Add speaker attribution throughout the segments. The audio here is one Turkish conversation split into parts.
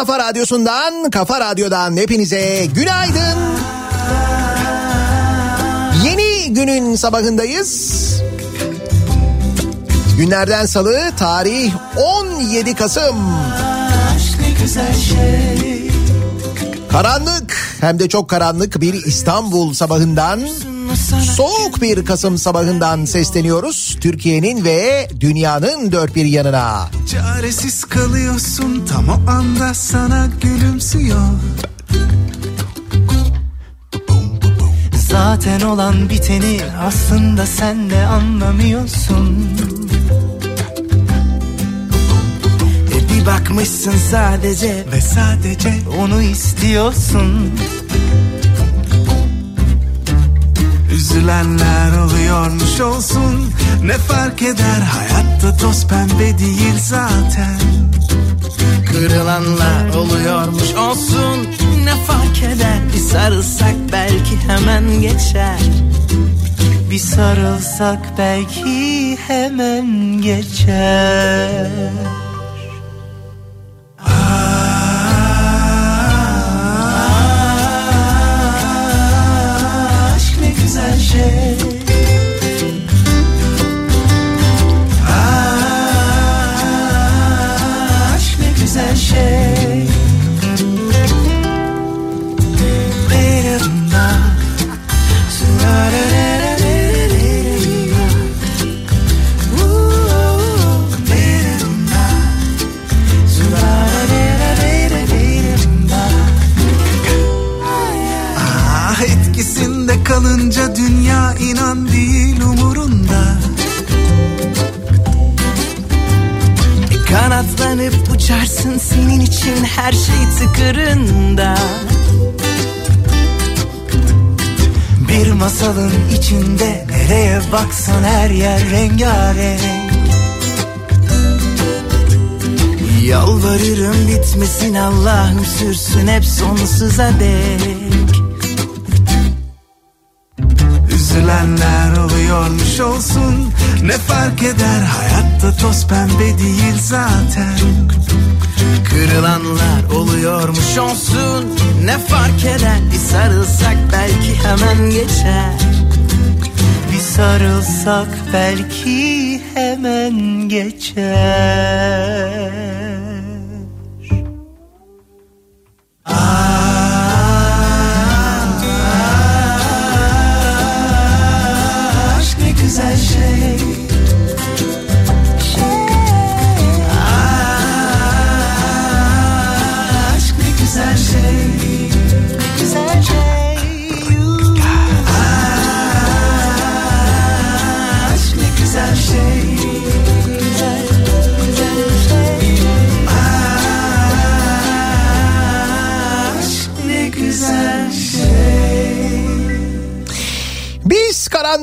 Speaker 1: kafa radyosundan, kafa radyodan hepinize günaydın. Yeni günün sabahındayız. Günlerden salı tarih 17 Kasım. Karanlık hem de çok karanlık bir İstanbul sabahından soğuk bir Kasım sabahından sesleniyoruz. Türkiye'nin ve dünyanın dört bir yanına.
Speaker 2: Çaresiz kalıyorsun tam o anda sana gülümsüyor.
Speaker 3: Zaten olan biteni aslında sen de anlamıyorsun E bir bakmışsın sadece
Speaker 2: Ve sadece
Speaker 3: onu istiyorsun
Speaker 2: üzülenler oluyormuş olsun. Ne fark eder? Hayatta toz pembe değil zaten.
Speaker 3: Kırılanlar oluyormuş olsun. Ne fark eder? Bir sarılsak belki hemen geçer. Bir sarılsak belki hemen geçer Kanatlanıp uçarsın senin için her şey tıkırında. Bir masalın içinde nereye baksan her yer rengarenk. Yalvarırım bitmesin Allah'ım sürsün hep sonsuza dek
Speaker 2: Üzülenler oluyormuş olsun. Ne fark eder? Hayatta toz pembe değil zaten.
Speaker 3: Kırılanlar oluyormuş olsun. Ne fark eder? Bir sarılsak belki hemen geçer. Bir sarılsak belki hemen geçer Aşk ne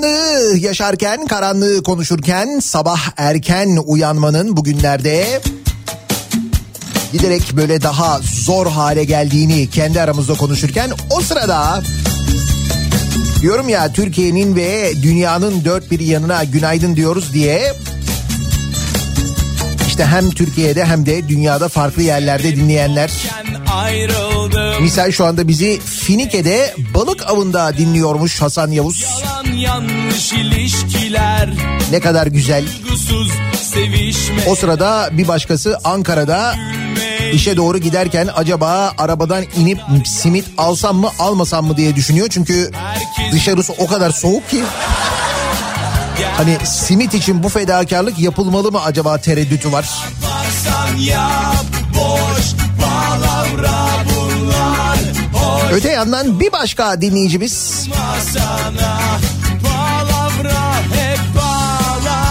Speaker 1: karanlığı yaşarken, karanlığı konuşurken, sabah erken uyanmanın bugünlerde giderek böyle daha zor hale geldiğini kendi aramızda konuşurken o sırada diyorum ya Türkiye'nin ve dünyanın dört bir yanına günaydın diyoruz diye işte hem Türkiye'de hem de dünyada farklı yerlerde dinleyenler
Speaker 4: ayrıldım
Speaker 1: misal şu anda bizi Finike'de balık avında dinliyormuş Hasan Yavuz.
Speaker 4: Yalan yanlış ilişkiler
Speaker 1: Ne kadar güzel. O sırada bir başkası Ankara'da işe doğru giderken acaba arabadan inip simit alsam mı almasam mı diye düşünüyor. Çünkü dışarısı o kadar soğuk ki. Hani simit için bu fedakarlık yapılmalı mı acaba tereddütü var.
Speaker 4: Yap boş
Speaker 1: Öte yandan bir başka dinleyicimiz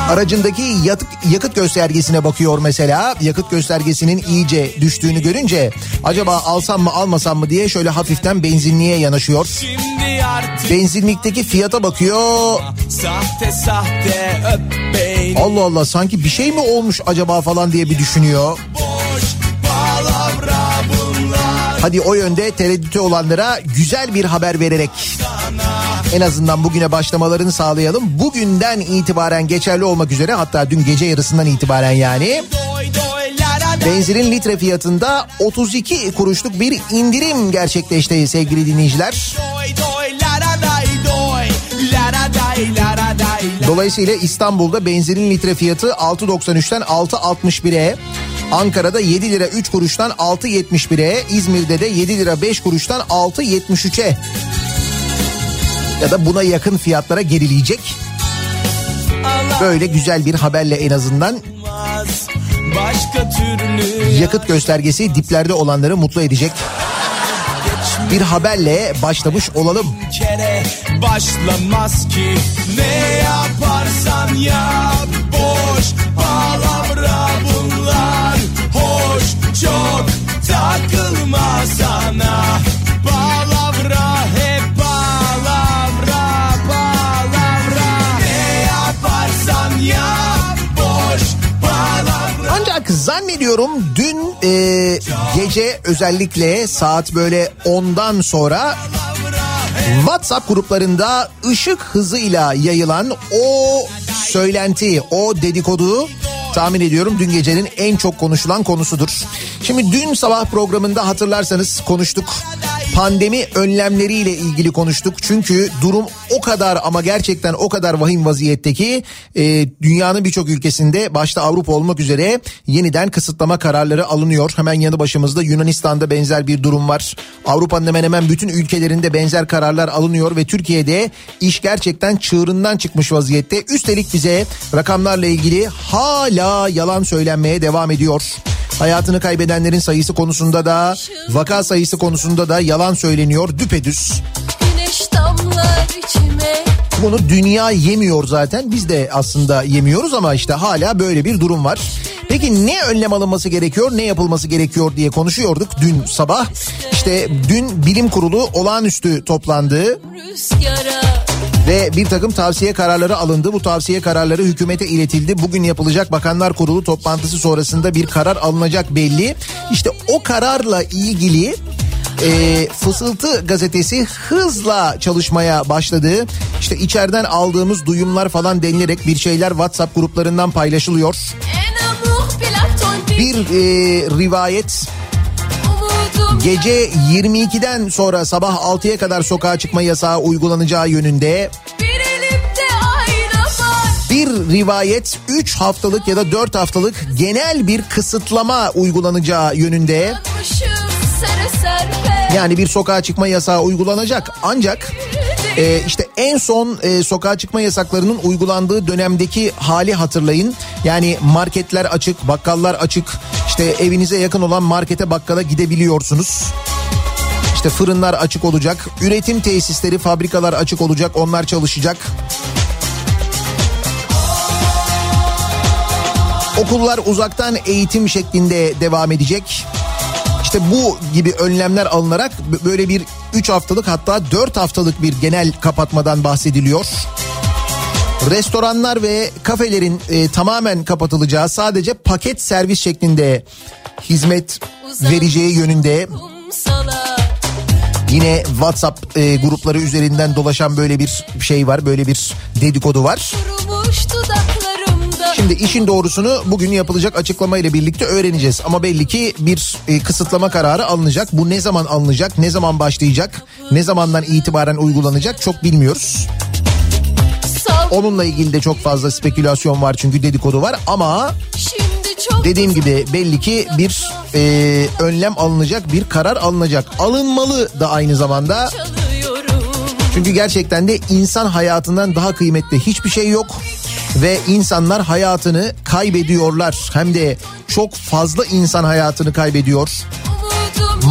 Speaker 1: aracındaki yakıt, yakıt göstergesine bakıyor mesela. Yakıt göstergesinin iyice düştüğünü görünce acaba alsam mı almasam mı diye şöyle hafiften benzinliğe yanaşıyor. Benzinlikteki fiyata bakıyor.
Speaker 4: sahte sahte öp
Speaker 1: Allah Allah sanki bir şey mi olmuş acaba falan diye bir düşünüyor.
Speaker 4: bunlar
Speaker 1: Hadi o yönde tereddütü olanlara güzel bir haber vererek en azından bugüne başlamalarını sağlayalım. Bugünden itibaren geçerli olmak üzere hatta dün gece yarısından itibaren yani benzinin litre fiyatında 32 kuruşluk bir indirim gerçekleşti sevgili dinleyiciler. Dolayısıyla İstanbul'da benzinin litre fiyatı 6.93'ten 6.61'e, Ankara'da 7 lira 3 kuruştan 6.71'e, İzmir'de de 7 lira 5 kuruştan 6.73'e ya da buna yakın fiyatlara gerileyecek. Böyle güzel bir haberle en azından yakıt göstergesi diplerde olanları mutlu edecek. Bir haberle başlamış olalım.
Speaker 4: başlamaz ki ne yaparsan yap boş çok takılma sana. Palavra hep palavra palavra. Ne yaparsan yap boş palavra.
Speaker 1: Ancak zannediyorum dün e, gece özellikle saat böyle 10'dan sonra WhatsApp gruplarında ışık hızıyla yayılan o söylenti, o dedikodu tahmin ediyorum dün gecenin en çok konuşulan konusudur. Şimdi dün sabah programında hatırlarsanız konuştuk. Pandemi önlemleriyle ilgili konuştuk. Çünkü durum o kadar ama gerçekten o kadar vahim vaziyette ki e, dünyanın birçok ülkesinde başta Avrupa olmak üzere yeniden kısıtlama kararları alınıyor. Hemen yanı başımızda Yunanistan'da benzer bir durum var. Avrupa'nın hemen hemen bütün ülkelerinde benzer kararlar alınıyor ve Türkiye'de iş gerçekten çığırından çıkmış vaziyette. Üstelik bize rakamlarla ilgili hala yalan söylenmeye devam ediyor. Hayatını kaybedenlerin sayısı konusunda da vaka sayısı konusunda da yalan söyleniyor düpedüz. Bunu dünya yemiyor zaten biz de aslında yemiyoruz ama işte hala böyle bir durum var. Peki ne önlem alınması gerekiyor ne yapılması gerekiyor diye konuşuyorduk dün sabah. İşte dün bilim kurulu olağanüstü toplandı
Speaker 5: rüzgara
Speaker 1: ve bir takım tavsiye kararları alındı. Bu tavsiye kararları hükümete iletildi. Bugün yapılacak Bakanlar Kurulu toplantısı sonrasında bir karar alınacak belli. İşte o kararla ilgili e, Fısıltı gazetesi hızla çalışmaya başladı. İşte içeriden aldığımız duyumlar falan denilerek bir şeyler WhatsApp gruplarından paylaşılıyor. Bir e, rivayet gece 22'den sonra sabah 6'ya kadar sokağa çıkma yasağı uygulanacağı yönünde.
Speaker 5: bir
Speaker 1: rivayet 3 haftalık ya da 4 haftalık genel bir kısıtlama uygulanacağı yönünde. Yani bir sokağa çıkma yasağı uygulanacak ancak e, işte en son e, sokağa çıkma yasaklarının uygulandığı dönemdeki hali hatırlayın. Yani marketler açık, bakkallar açık. İşte evinize yakın olan markete bakkala gidebiliyorsunuz. İşte fırınlar açık olacak. Üretim tesisleri, fabrikalar açık olacak. Onlar çalışacak. Okullar uzaktan eğitim şeklinde devam edecek. İşte bu gibi önlemler alınarak böyle bir 3 haftalık hatta 4 haftalık bir genel kapatmadan bahsediliyor. Restoranlar ve kafelerin e, tamamen kapatılacağı sadece paket servis şeklinde hizmet vereceği yönünde yine WhatsApp e, grupları üzerinden dolaşan böyle bir şey var, böyle bir dedikodu var.
Speaker 5: Kurumuş dudaklarımda
Speaker 1: Şimdi işin doğrusunu bugün yapılacak açıklama ile birlikte öğreneceğiz. Ama belli ki bir e, kısıtlama kararı alınacak. Bu ne zaman alınacak, ne zaman başlayacak, ne zamandan itibaren uygulanacak çok bilmiyoruz. Onunla ilgili de çok fazla spekülasyon var çünkü dedikodu var. Ama dediğim gibi belli ki bir e, önlem alınacak, bir karar alınacak. Alınmalı da aynı zamanda. Çünkü gerçekten de insan hayatından daha kıymetli hiçbir şey yok. Ve insanlar hayatını kaybediyorlar. Hem de çok fazla insan hayatını kaybediyor.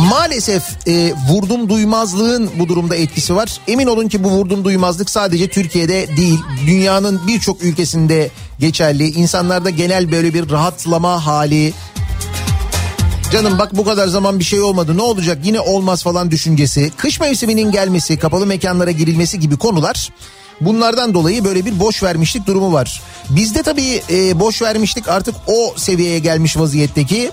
Speaker 1: Maalesef e, vurdum duymazlığın bu durumda etkisi var. Emin olun ki bu vurdum duymazlık sadece Türkiye'de değil, dünyanın birçok ülkesinde geçerli. İnsanlarda genel böyle bir rahatlama hali. Canım bak bu kadar zaman bir şey olmadı ne olacak yine olmaz falan düşüncesi. Kış mevsiminin gelmesi, kapalı mekanlara girilmesi gibi konular Bunlardan dolayı böyle bir boş vermişlik durumu var. Bizde tabii e, boş vermişlik artık o seviyeye gelmiş vaziyetteki.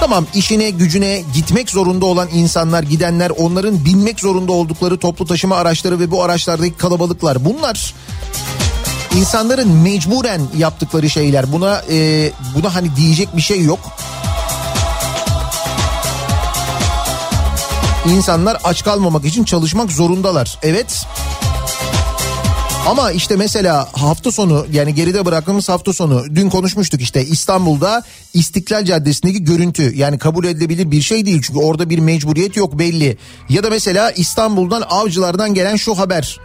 Speaker 1: Tamam işine gücüne gitmek zorunda olan insanlar gidenler onların binmek zorunda oldukları toplu taşıma araçları ve bu araçlardaki kalabalıklar bunlar insanların mecburen yaptıkları şeyler buna e, buna hani diyecek bir şey yok. İnsanlar aç kalmamak için çalışmak zorundalar. Evet. Ama işte mesela hafta sonu yani geride bıraktığımız hafta sonu dün konuşmuştuk işte İstanbul'da İstiklal Caddesi'ndeki görüntü yani kabul edilebilir bir şey değil çünkü orada bir mecburiyet yok belli. Ya da mesela İstanbul'dan avcılardan gelen şu haber.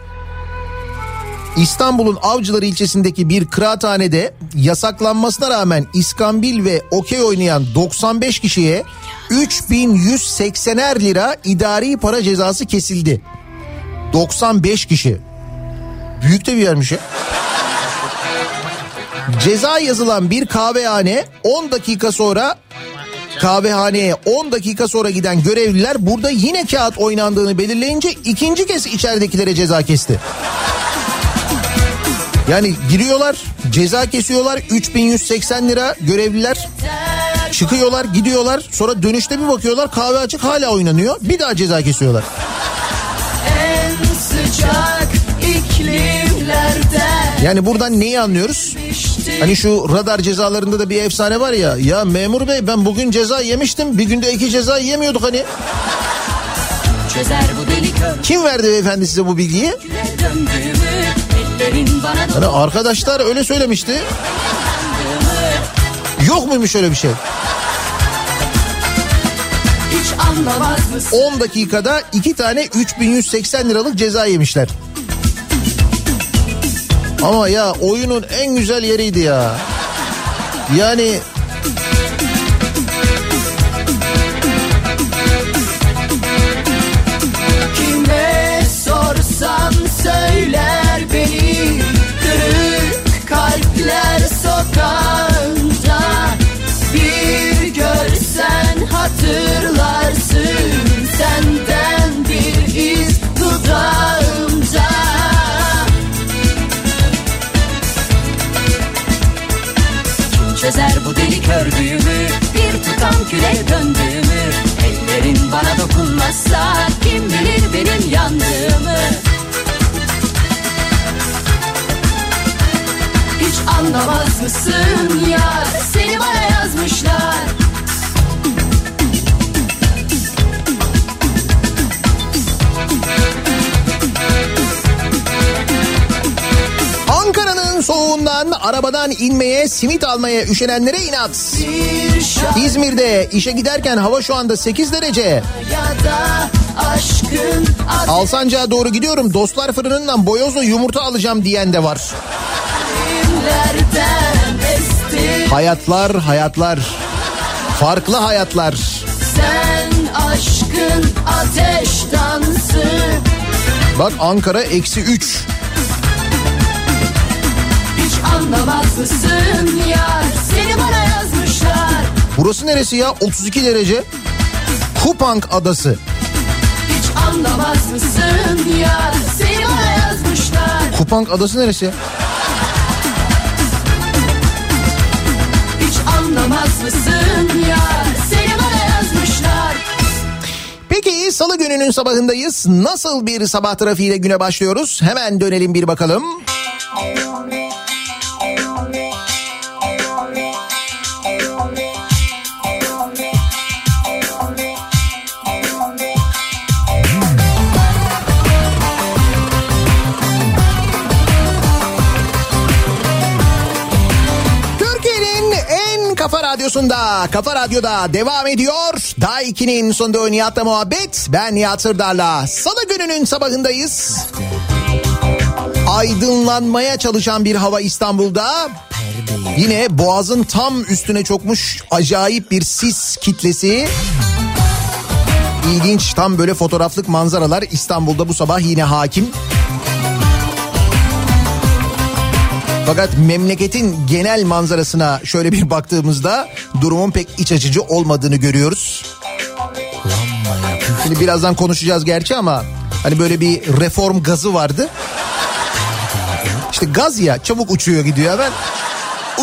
Speaker 1: İstanbul'un Avcılar ilçesindeki bir kıraathanede yasaklanmasına rağmen İskambil ve okey oynayan 95 kişiye 3180'er lira idari para cezası kesildi. 95 kişi. Büyük de bir yermiş ya. Ceza yazılan bir kahvehane 10 dakika sonra kahvehaneye 10 dakika sonra giden görevliler burada yine kağıt oynandığını belirleyince ikinci kez içeridekilere ceza kesti. Yani giriyorlar ceza kesiyorlar 3180 lira görevliler çıkıyorlar gidiyorlar sonra dönüşte bir bakıyorlar kahve açık hala oynanıyor bir daha ceza kesiyorlar.
Speaker 3: En sıcak iklimlerde
Speaker 1: Yani buradan neyi anlıyoruz? Hani şu radar cezalarında da bir efsane var ya. Ya memur bey ben bugün ceza yemiştim. Bir günde iki ceza yemiyorduk hani. Kim verdi beyefendi size bu bilgiyi?
Speaker 3: döndüğümü
Speaker 1: Hani arkadaşlar öyle söylemişti. Yok muymuş öyle bir şey?
Speaker 3: hiç anlamaz mısın?
Speaker 1: 10 dakikada iki tane 3180 liralık ceza yemişler. Ama ya oyunun en güzel yeriydi ya. Yani
Speaker 3: hatırlarsın. Senden bir iz dudağımda. Kim çözer bu deli kör büyümü Bir tutam küle döndüğümü. Ellerin bana dokun
Speaker 5: olmazsa kim bilir benim yandığımı? Hiç anlamaz mısın ya? Seni bana yazmışlar
Speaker 1: soğuğundan arabadan inmeye simit almaya üşenenlere inat. İzmir'de işe giderken hava şu anda 8 derece. Alsancak'a doğru gidiyorum. Dostlar fırınından boyozlu yumurta alacağım diyen de var. Hayatlar, hayatlar. Farklı hayatlar.
Speaker 5: sen aşkın ateş dansı
Speaker 1: Bak Ankara eksi 3.
Speaker 5: Hiç anlamaz mısın yar seni bana yazmışlar
Speaker 1: Burası neresi ya? 32 derece. Kupang adası.
Speaker 5: Hiç anlamaz mısın yar seni bana yazmışlar
Speaker 1: Kupang adası neresi ya?
Speaker 5: Hiç anlamaz mısın yar seni bana yazmışlar
Speaker 1: Peki salı gününün sabahındayız. Nasıl bir sabah trafiğiyle güne başlıyoruz? Hemen dönelim bir bakalım. Radyosunda, kafa radyoda devam ediyor. Daha 2'nin sonunda Nihat'la muhabbet. Ben Nihat Sırdar'la. Salı gününün sabahındayız. Aydınlanmaya çalışan bir hava İstanbul'da. Yine boğazın tam üstüne çokmuş acayip bir sis kitlesi. İlginç tam böyle fotoğraflık manzaralar İstanbul'da bu sabah yine hakim. Fakat memleketin genel manzarasına şöyle bir baktığımızda durumun pek iç açıcı olmadığını görüyoruz. Şimdi birazdan konuşacağız gerçi ama hani böyle bir reform gazı vardı. İşte gaz ya çabuk uçuyor gidiyor hemen.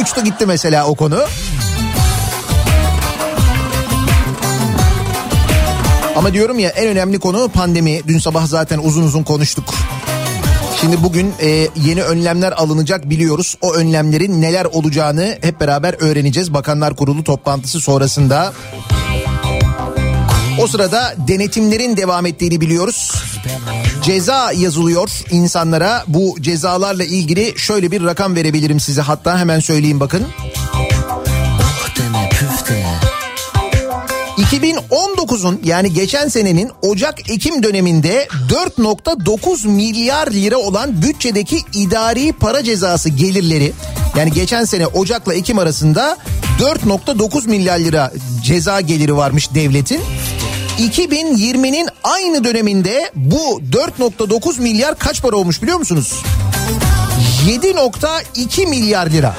Speaker 1: Uçtu gitti mesela o konu. Ama diyorum ya en önemli konu pandemi. Dün sabah zaten uzun uzun konuştuk. Şimdi bugün e, yeni önlemler alınacak biliyoruz. O önlemlerin neler olacağını hep beraber öğreneceğiz. Bakanlar Kurulu toplantısı sonrasında. O sırada denetimlerin devam ettiğini biliyoruz. Ceza yazılıyor insanlara. Bu cezalarla ilgili şöyle bir rakam verebilirim size. Hatta hemen söyleyeyim bakın. 2019'un yani geçen senenin Ocak-Ekim döneminde 4.9 milyar lira olan bütçedeki idari para cezası gelirleri yani geçen sene Ocak'la Ekim arasında 4.9 milyar lira ceza geliri varmış devletin. 2020'nin aynı döneminde bu 4.9 milyar kaç para olmuş biliyor musunuz? 7.2 milyar lira.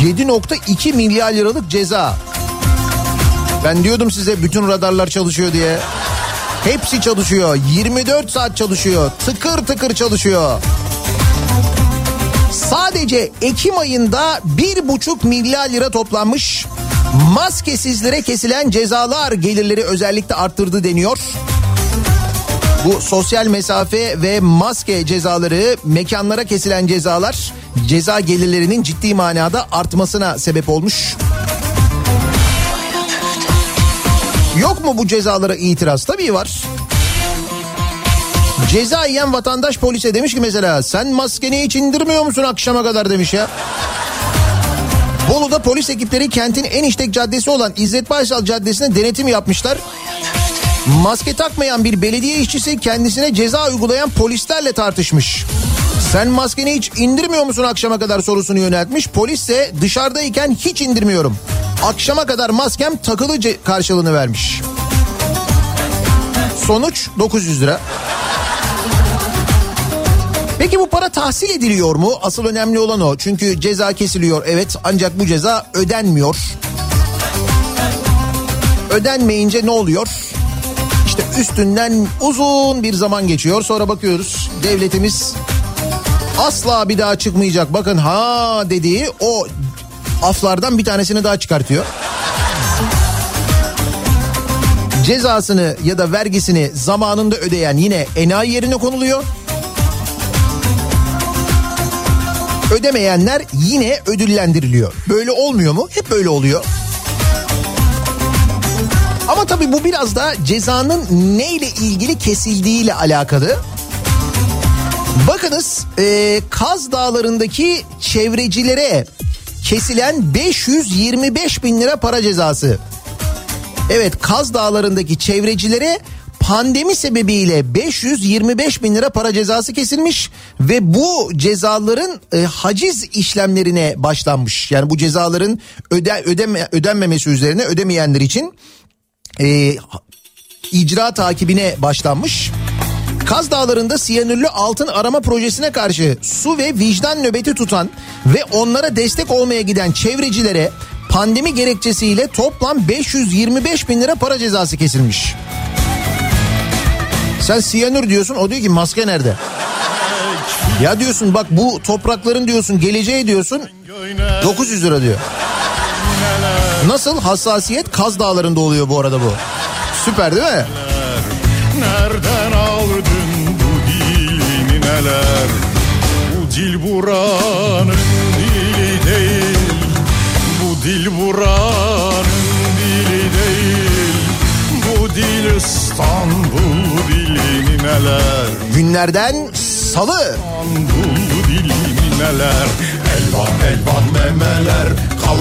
Speaker 1: 7.2 milyar liralık ceza. Ben diyordum size bütün radarlar çalışıyor diye. Hepsi çalışıyor. 24 saat çalışıyor. Tıkır tıkır çalışıyor. Sadece Ekim ayında 1,5 milyar lira toplanmış. Maskesizlere kesilen cezalar gelirleri özellikle arttırdı deniyor. Bu sosyal mesafe ve maske cezaları, mekanlara kesilen cezalar ceza gelirlerinin ciddi manada artmasına sebep olmuş. Yok mu bu cezalara itiraz? Tabii var. Ceza yiyen vatandaş polise demiş ki mesela sen maskeni hiç indirmiyor musun akşama kadar demiş ya. Bolu'da polis ekipleri kentin en işlek caddesi olan İzzet Baysal Caddesi'ne denetim yapmışlar. Maske takmayan bir belediye işçisi kendisine ceza uygulayan polislerle tartışmış. Sen maskeni hiç indirmiyor musun akşama kadar sorusunu yöneltmiş. Polis ise dışarıdayken hiç indirmiyorum. Akşama kadar maskem takılı karşılığını vermiş. Sonuç 900 lira. Peki bu para tahsil ediliyor mu? Asıl önemli olan o. Çünkü ceza kesiliyor evet ancak bu ceza ödenmiyor. Ödenmeyince ne oluyor? İşte üstünden uzun bir zaman geçiyor. Sonra bakıyoruz devletimiz asla bir daha çıkmayacak. Bakın ha dediği o aflardan bir tanesini daha çıkartıyor. Cezasını ya da vergisini zamanında ödeyen yine enayi yerine konuluyor. Ödemeyenler yine ödüllendiriliyor. Böyle olmuyor mu? Hep böyle oluyor. Ama tabii bu biraz da cezanın neyle ilgili kesildiğiyle alakalı. Bakınız e, Kaz Dağları'ndaki çevrecilere kesilen 525 bin lira para cezası. Evet Kaz Dağları'ndaki çevrecilere pandemi sebebiyle 525 bin lira para cezası kesilmiş ve bu cezaların e, haciz işlemlerine başlanmış. Yani bu cezaların öde, ödeme, ödenmemesi üzerine ödemeyenler için e, icra takibine başlanmış. Kaz Dağları'nda siyanürlü altın arama projesine karşı su ve vicdan nöbeti tutan ve onlara destek olmaya giden çevrecilere pandemi gerekçesiyle toplam 525 bin lira para cezası kesilmiş. Sen siyanür diyorsun o diyor ki maske nerede? Ya diyorsun bak bu toprakların diyorsun geleceği diyorsun 900 lira diyor. Nasıl? Hassasiyet Kaz Dağları'nda oluyor bu arada bu. Süper değil mi?
Speaker 6: Nereden aldın bu dilini neler? Bu dil buranın dili değil. Bu dil buranın dili değil. Bu dil İstanbul dilini neler?
Speaker 1: Günlerden salı.
Speaker 6: İstanbul dilini neler? Elvan elvan memeler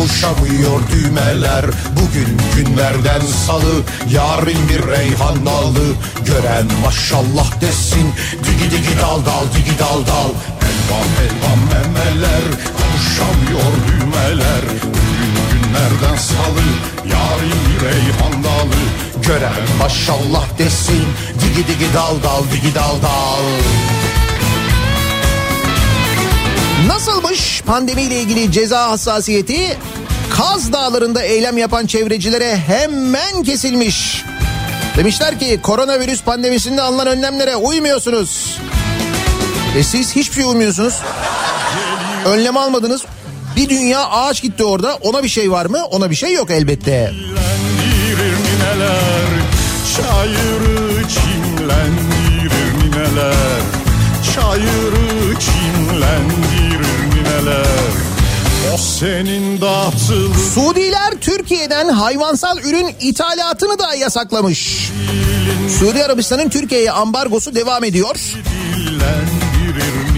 Speaker 6: Kavuşamıyor düğmeler. Bugün günlerden salı Yarın bir reyhan dalı Gören maşallah desin Digi digi dal dal digi dal dal. Elvan elvan memeler Kavuşamıyor düğmeler. Bugün günlerden salı Yarın bir reyhan dalı Gören maşallah desin Digi digi dal dal digi dal dal.
Speaker 1: Nasılmış pandemiyle ilgili ceza hassasiyeti? Kaz Dağları'nda eylem yapan çevrecilere hemen kesilmiş. Demişler ki koronavirüs pandemisinde alınan önlemlere uymuyorsunuz. E siz hiçbir şey uymuyorsunuz. Önlem almadınız. Bir dünya ağaç gitti orada. Ona bir şey var mı? Ona bir şey yok elbette.
Speaker 6: Nineler Çayırı çimlendirir nineler Çayırı çimlendirir nineler senin dağıtılı
Speaker 1: Suudiler Türkiye'den hayvansal ürün ithalatını da yasaklamış. Suudi Arabistan'ın Türkiye'ye ambargosu devam ediyor.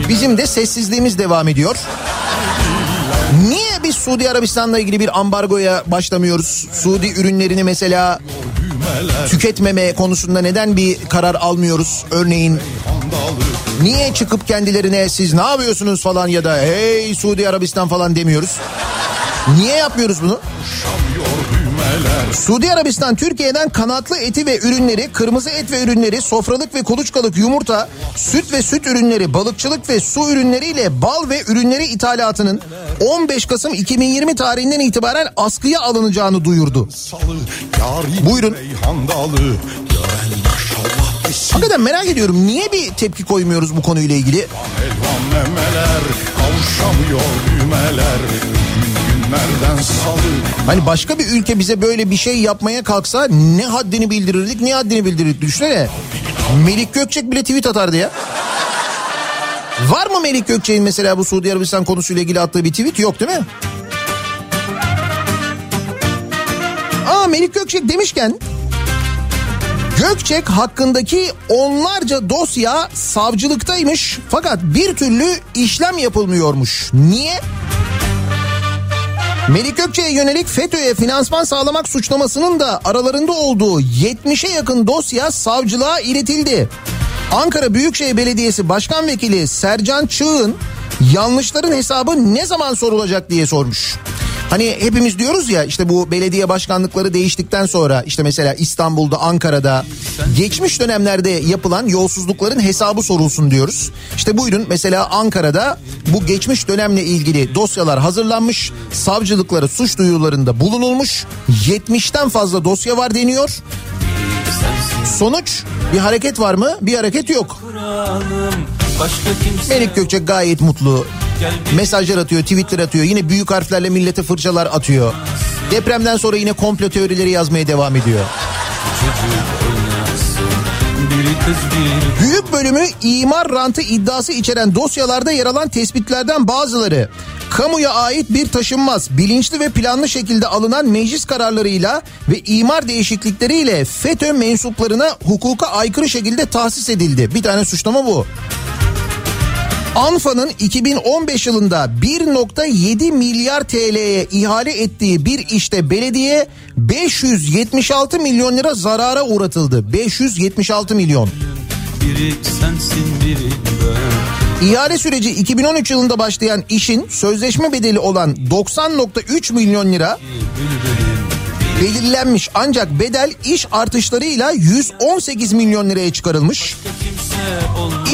Speaker 1: Bizim de sessizliğimiz devam ediyor. Niye biz Suudi Arabistan'la ilgili bir ambargoya başlamıyoruz? Suudi ürünlerini mesela tüketmeme konusunda neden bir karar almıyoruz? Örneğin niye çıkıp kendilerine siz ne yapıyorsunuz falan ya da hey Suudi Arabistan falan demiyoruz? Niye yapmıyoruz bunu? Suudi Arabistan Türkiye'den kanatlı eti ve ürünleri, kırmızı et ve ürünleri, sofralık ve kuluçkalık yumurta, süt ve süt ürünleri, balıkçılık ve su ürünleriyle bal ve ürünleri ithalatının 15 Kasım 2020 tarihinden itibaren askıya alınacağını duyurdu.
Speaker 6: salı
Speaker 1: Buyurun.
Speaker 6: reyhan
Speaker 1: Hakikaten merak ediyorum niye bir tepki koymuyoruz bu konuyla ilgili?
Speaker 6: Elvan memeler Kavuşamıyor düğmeler Gün günlerden salı
Speaker 1: Hani başka bir ülke bize böyle bir şey yapmaya kalksa ne haddini bildirirdik ne haddini bildirirdik düşünsene. Melik Gökçek bile tweet atardı ya. Var mı Melik Gökçek'in mesela bu Suudi Arabistan konusuyla ilgili attığı bir tweet? Yok değil mi? Aa Melik Gökçek demişken Gökçek hakkındaki onlarca dosya savcılıktaymış fakat bir türlü işlem yapılmıyormuş. Niye? Melik Gökçe'ye yönelik FETÖ'ye finansman sağlamak suçlamasının da aralarında olduğu 70'e yakın dosya savcılığa iletildi. Ankara Büyükşehir Belediyesi Başkan Vekili Sercan Çığ'ın yanlışların hesabı ne zaman sorulacak diye sormuş. Hani hepimiz diyoruz ya işte bu belediye başkanlıkları değiştikten sonra işte mesela İstanbul'da, Ankara'da geçmiş dönemlerde yapılan yolsuzlukların hesabı sorulsun diyoruz. İşte buyurun mesela Ankara'da bu geçmiş dönemle ilgili dosyalar hazırlanmış. Savcılıkları suç duyurularında bulunulmuş. 70'ten fazla dosya var deniyor. Sonuç bir hareket var mı? Bir hareket yok.
Speaker 7: Kimse
Speaker 1: Melik Gökçek gayet mutlu. Mesajlar atıyor, tweetler atıyor. Yine büyük harflerle millete fırçalar atıyor. Depremden sonra yine komplo teorileri yazmaya devam ediyor. Büyük bölümü imar rantı iddiası içeren dosyalarda yer alan tespitlerden bazıları kamuya ait bir taşınmaz, bilinçli ve planlı şekilde alınan meclis kararlarıyla ve imar değişiklikleriyle FETÖ mensuplarına hukuka aykırı şekilde tahsis edildi. Bir tane suçlama bu. ANFA'nın 2015 yılında 1.7 milyar TL'ye ihale ettiği bir işte belediye 576 milyon lira zarara uğratıldı. 576 milyon.
Speaker 7: Biri sensin biri ben
Speaker 1: İhale süreci 2013 yılında başlayan işin sözleşme bedeli olan 90.3 milyon lira belirlenmiş ancak bedel iş artışlarıyla 118 milyon liraya çıkarılmış.
Speaker 7: Olmaz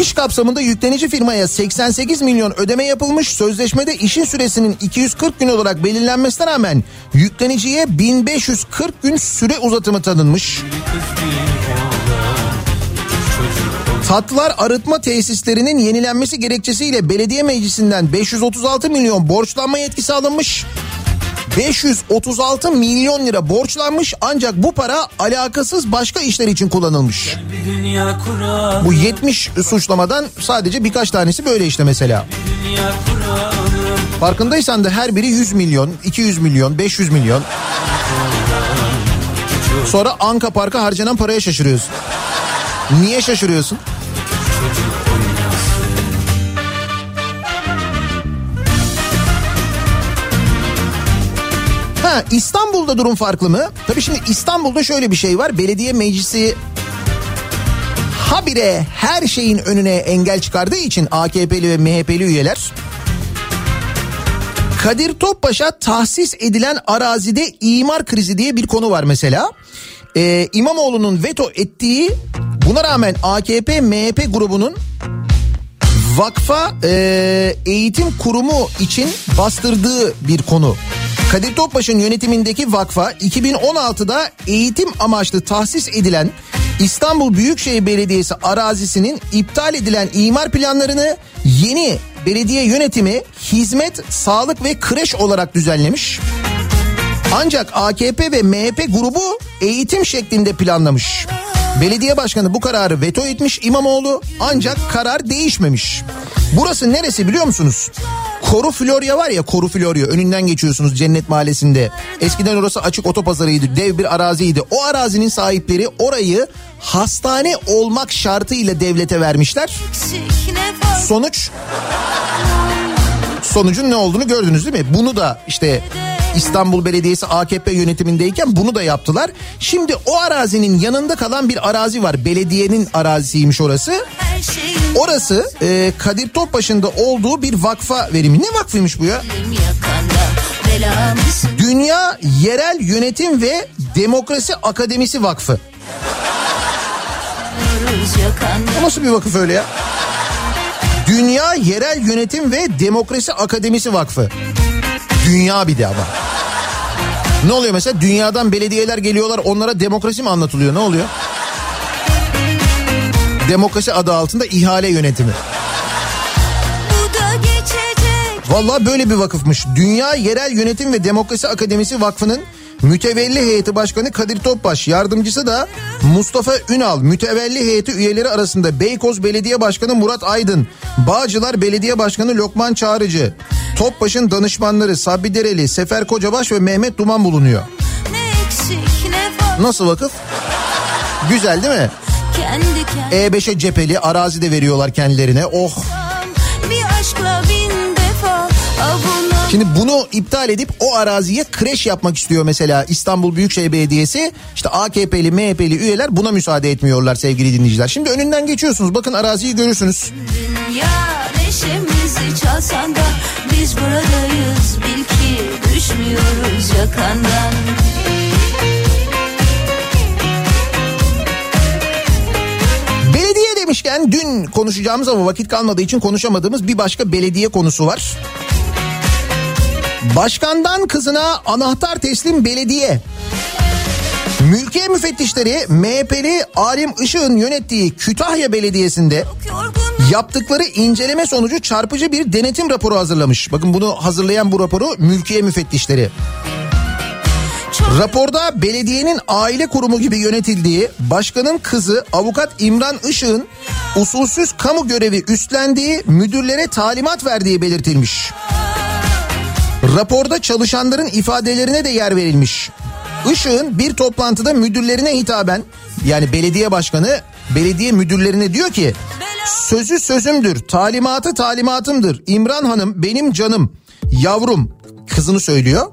Speaker 1: İş kapsamında yüklenici firmaya 88 milyon ödeme yapılmış. Sözleşmede işin süresinin 240 gün olarak belirlenmesine rağmen yükleniciye 1540 gün süre uzatımı tanınmış. Tatlar arıtma tesislerinin yenilenmesi gerekçesiyle belediye meclisinden 536 milyon borçlanma yetkisi alınmış. 536 milyon lira borçlanmış ancak bu para alakasız başka işler için kullanılmış. Bu 70 suçlamadan sadece birkaç tanesi böyle işte mesela. Farkındaysan da her biri 100 milyon, 200 milyon, 500 milyon. Sonra Anka Park'a harcanan paraya şaşırıyorsun. Niye şaşırıyorsun? Ha İstanbul'da durum farklı mı? Tabii şimdi İstanbul'da şöyle bir şey var. Belediye meclisi habire her şeyin önüne engel çıkardığı için AKP'li ve MHP'li üyeler Kadir Topbaş'a tahsis edilen arazide imar krizi diye bir konu var mesela. Ee, İmamoğlu'nun veto ettiği buna rağmen AKP MHP grubunun vakfa e, eğitim kurumu için bastırdığı bir konu. Kadir Topbaş'ın yönetimindeki vakfa 2016'da eğitim amaçlı tahsis edilen İstanbul Büyükşehir Belediyesi arazisinin iptal edilen imar planlarını yeni belediye yönetimi hizmet, sağlık ve kreş olarak düzenlemiş. Ancak AKP ve MHP grubu eğitim şeklinde planlamış. Belediye başkanı bu kararı veto etmiş İmamoğlu ancak karar değişmemiş. Burası neresi biliyor musunuz? Koru Florya var ya Koru Florya önünden geçiyorsunuz Cennet Mahallesi'nde. Eskiden orası açık otopazarıydı dev bir araziydi. O arazinin sahipleri orayı hastane olmak şartıyla devlete vermişler. Sonuç sonucun ne olduğunu gördünüz değil mi? Bunu da işte İstanbul Belediyesi AKP yönetimindeyken bunu da yaptılar. Şimdi o arazinin yanında kalan bir arazi var. Belediyenin arazisiymiş orası. Orası e, Kadir Topbaşı'nda olduğu bir vakfa verimi. Ne vakfıymış bu ya? Dünya Yerel Yönetim ve Demokrasi Akademisi Vakfı. Bu nasıl bir vakıf öyle ya? Dünya Yerel Yönetim ve Demokrasi Akademisi Vakfı. Dünya bir de ama. Ne oluyor mesela? Dünyadan belediyeler geliyorlar onlara demokrasi mi anlatılıyor? Ne oluyor? Demokrasi adı altında ihale yönetimi. Vallahi böyle bir vakıfmış. Dünya Yerel Yönetim ve Demokrasi Akademisi Vakfı'nın mütevelli heyeti başkanı Kadir Topbaş, yardımcısı da Mustafa Ünal, mütevelli heyeti üyeleri arasında Beykoz Belediye Başkanı Murat Aydın, Bağcılar Belediye Başkanı Lokman Çağrıcı, Topbaş'ın danışmanları Sabri Dereli, Sefer Kocabaş ve Mehmet Duman bulunuyor. Nasıl vakıf? Güzel değil mi?
Speaker 8: kendi kendine
Speaker 1: E5'e cepheli arazi de veriyorlar kendilerine. Oh Şimdi bunu iptal edip o araziye kreş yapmak istiyor mesela İstanbul Büyükşehir Belediyesi. İşte AKP'li MHP'li üyeler buna müsaade etmiyorlar sevgili dinleyiciler. Şimdi önünden geçiyorsunuz bakın araziyi görürsünüz.
Speaker 8: dünya neşemizi çalsan da biz buradayız bil ki düşmüyoruz yakandan
Speaker 1: Belediye demişken dün konuşacağımız ama vakit kalmadığı için konuşamadığımız bir başka belediye konusu var. Başkandan kızına anahtar teslim belediye. Mülkiye müfettişleri MHP'li Alim Işık'ın yönettiği Kütahya Belediyesi'nde yaptıkları inceleme sonucu çarpıcı bir denetim raporu hazırlamış. Bakın bunu hazırlayan bu raporu mülkiye müfettişleri. Raporda belediyenin aile kurumu gibi yönetildiği, başkanın kızı avukat İmran Işık'ın usulsüz kamu görevi üstlendiği, müdürlere talimat verdiği belirtilmiş. Raporda çalışanların ifadelerine de yer verilmiş. Işık'ın bir toplantıda müdürlerine hitaben yani belediye başkanı belediye müdürlerine diyor ki sözü sözümdür, talimatı talimatımdır. İmran Hanım benim canım, yavrum kızını söylüyor.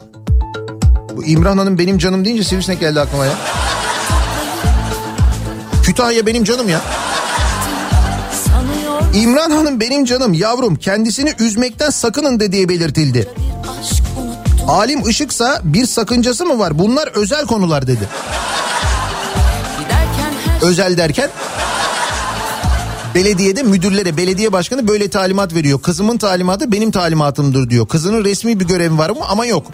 Speaker 1: Bu İmran Hanım benim canım deyince sivrisinek geldi aklıma ya. Kütahya benim canım ya. İmran Hanım benim canım yavrum kendisini üzmekten sakının dediği belirtildi. Alim Işıksa bir sakıncası mı var bunlar özel konular dedi. Özel derken belediyede müdürlere belediye başkanı böyle talimat veriyor. Kızımın talimatı benim talimatımdır diyor. Kızının resmi bir görevi var mı ama yok.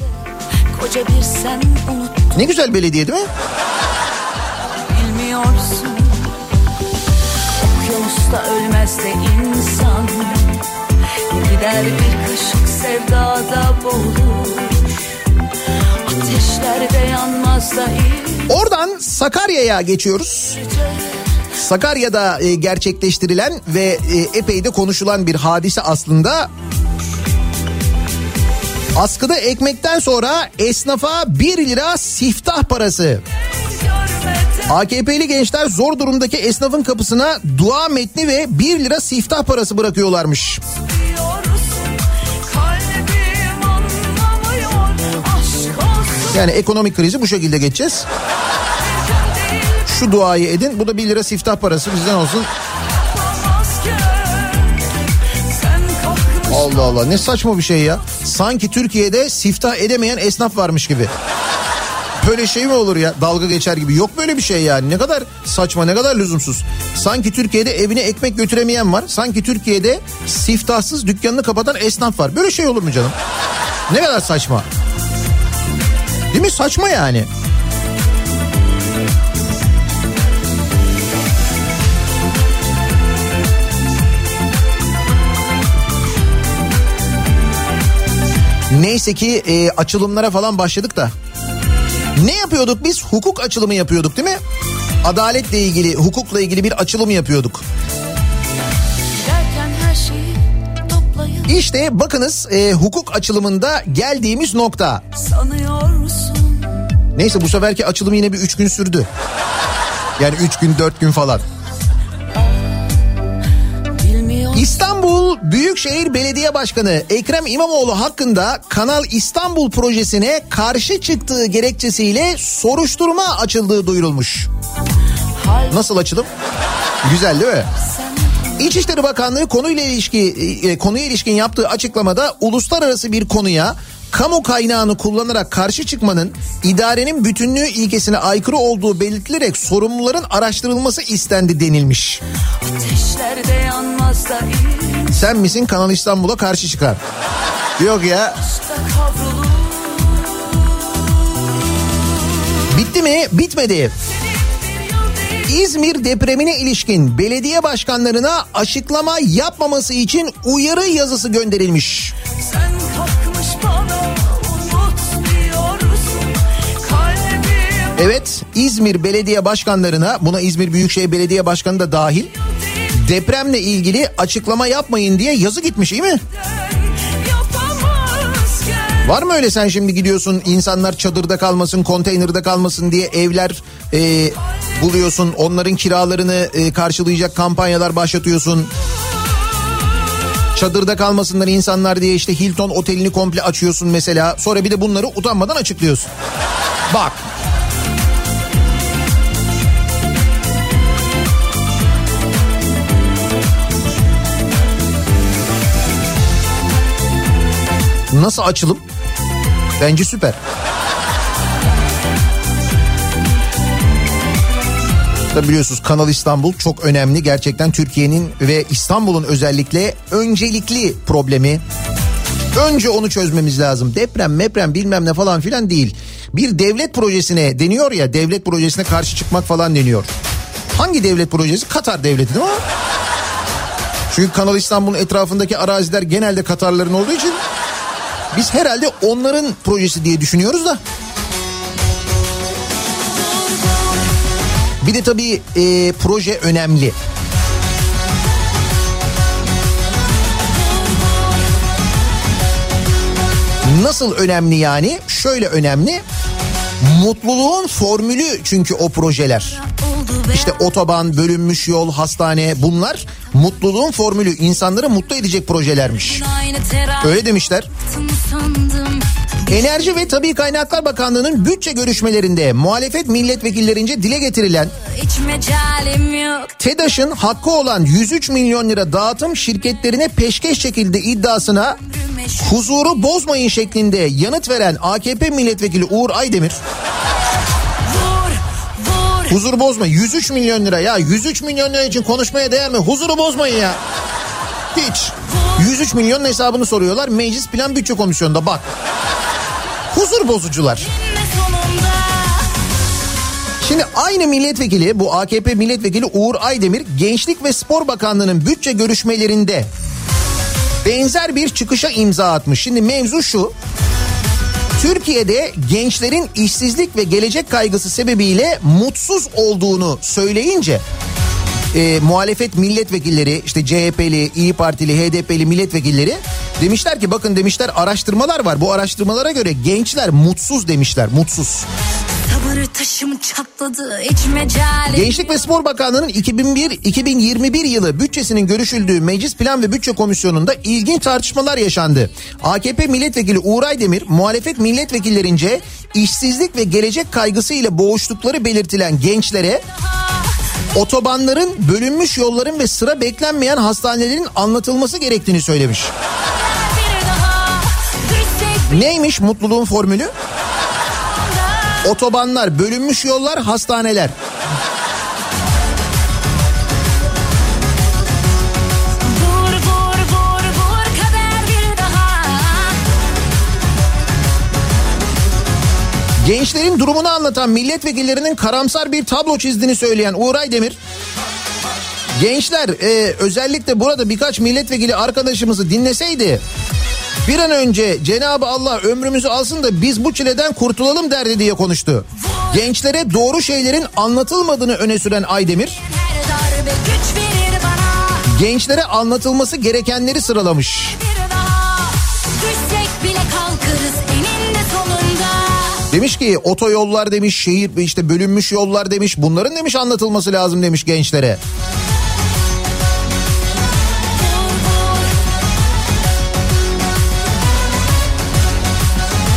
Speaker 8: koca bir sen unut
Speaker 1: Ne güzel belediye değil mi?
Speaker 8: bilmiyorsun Okyanusta ölmez de insan Gider bir kaşık sevdada boğulur Ateşlerde yanmaz da iyi
Speaker 1: Oradan Sakarya'ya geçiyoruz. Sakarya'da e, gerçekleştirilen ve e, epey de konuşulan bir hadise aslında. Askıda ekmekten sonra esnafa 1 lira siftah parası. AKP'li gençler zor durumdaki esnafın kapısına dua metni ve 1 lira siftah parası bırakıyorlarmış. Yani ekonomik krizi bu şekilde geçeceğiz. Şu duayı edin bu da 1 lira siftah parası bizden olsun. Allah Allah ne saçma bir şey ya. Sanki Türkiye'de siftah edemeyen esnaf varmış gibi. Böyle şey mi olur ya dalga geçer gibi yok böyle bir şey yani ne kadar saçma ne kadar lüzumsuz. Sanki Türkiye'de evine ekmek götüremeyen var sanki Türkiye'de siftahsız dükkanını kapatan esnaf var böyle şey olur mu canım? Ne kadar saçma. Değil mi saçma yani. Neyse ki e, açılımlara falan başladık da. Ne yapıyorduk biz? Hukuk açılımı yapıyorduk değil mi? Adaletle ilgili, hukukla ilgili bir açılım yapıyorduk. İşte bakınız e, hukuk açılımında geldiğimiz nokta.
Speaker 8: sanıyorsun
Speaker 1: Neyse bu seferki açılım yine bir üç gün sürdü. Yani üç gün dört gün falan. İstanbul Büyükşehir Belediye Başkanı Ekrem İmamoğlu hakkında Kanal İstanbul projesine karşı çıktığı gerekçesiyle soruşturma açıldığı duyurulmuş. Nasıl açılım? Güzel değil mi? İçişleri Bakanlığı konuyla ilişki e, konuya ilişkin yaptığı açıklamada uluslararası bir konuya kamu kaynağını kullanarak karşı çıkmanın idarenin bütünlüğü ilkesine aykırı olduğu belirtilerek sorumluların araştırılması istendi denilmiş.
Speaker 8: ateşlerde iyi
Speaker 1: Sen misin Kanal İstanbul'a karşı çıkar? Yok ya. Bitti mi? Bitmedi. İzmir depremine ilişkin belediye başkanlarına açıklama yapmaması için uyarı yazısı gönderilmiş. Evet İzmir belediye başkanlarına buna İzmir Büyükşehir Belediye Başkanı da dahil depremle ilgili açıklama yapmayın diye yazı gitmiş iyi mi? Var mı öyle sen şimdi gidiyorsun insanlar çadırda kalmasın konteynerde kalmasın diye evler e, buluyorsun onların kiralarını e, karşılayacak kampanyalar başlatıyorsun. Çadırda kalmasınlar insanlar diye işte Hilton otelini komple açıyorsun mesela. Sonra bir de bunları utanmadan açıklıyorsun. Bak Nasıl açılım? Bence süper. Tabii biliyorsunuz Kanal İstanbul çok önemli. Gerçekten Türkiye'nin ve İstanbul'un özellikle öncelikli problemi. Önce onu çözmemiz lazım. Deprem, meprem bilmem ne falan filan değil. Bir devlet projesine deniyor ya devlet projesine karşı çıkmak falan deniyor. Hangi devlet projesi? Katar devleti değil mi? Çünkü Kanal İstanbul'un etrafındaki araziler genelde Katarların olduğu için biz herhalde onların projesi diye düşünüyoruz da. Bir de tabii e, proje önemli. Nasıl önemli yani? Şöyle önemli. Mutluluğun formülü çünkü o projeler. İşte otoban, bölünmüş yol, hastane bunlar mutluluğun formülü. İnsanları mutlu edecek projelermiş. Öyle demişler. Enerji ve Tabi Kaynaklar Bakanlığı'nın bütçe görüşmelerinde muhalefet milletvekillerince dile getirilen TEDAŞ'ın hakkı olan 103 milyon lira dağıtım şirketlerine peşkeş çekildi iddiasına huzuru bozmayın şeklinde yanıt veren AKP milletvekili Uğur Aydemir.
Speaker 5: Vur vur.
Speaker 1: Huzur bozma 103 milyon lira ya. 103 milyon lira için konuşmaya değer mi? Huzuru bozmayın ya. Hiç 103 milyonun hesabını soruyorlar meclis plan bütçe komisyonunda bak huzur bozucular Şimdi aynı milletvekili bu AKP milletvekili Uğur Aydemir Gençlik ve Spor Bakanlığı'nın bütçe görüşmelerinde benzer bir çıkışa imza atmış. Şimdi mevzu şu. Türkiye'de gençlerin işsizlik ve gelecek kaygısı sebebiyle mutsuz olduğunu söyleyince e, muhalefet milletvekilleri işte CHP'li, İyi Partili, HDP'li milletvekilleri demişler ki bakın demişler araştırmalar var. Bu araştırmalara göre gençler mutsuz demişler mutsuz.
Speaker 5: Çatladı
Speaker 1: Gençlik ve Spor Bakanlığı'nın 2001-2021 yılı bütçesinin görüşüldüğü Meclis Plan ve Bütçe Komisyonu'nda ilginç tartışmalar yaşandı. AKP milletvekili Uğur Aydemir muhalefet milletvekillerince işsizlik ve gelecek kaygısı ile boğuştukları belirtilen gençlere otobanların, bölünmüş yolların ve sıra beklenmeyen hastanelerin anlatılması gerektiğini söylemiş. Neymiş mutluluğun formülü? Otobanlar, bölünmüş yollar, hastaneler. Gençlerin durumunu anlatan milletvekillerinin karamsar bir tablo çizdiğini söyleyen Uğur Aydemir, gençler e, özellikle burada birkaç milletvekili arkadaşımızı dinleseydi bir an önce Cenab-ı Allah ömrümüzü alsın da biz bu çileden kurtulalım derdi diye konuştu. Gençlere doğru şeylerin anlatılmadığını öne süren Aydemir, gençlere anlatılması gerekenleri sıralamış. Demiş ki otoyollar demiş, şehir işte bölünmüş yollar demiş. Bunların demiş anlatılması lazım demiş gençlere.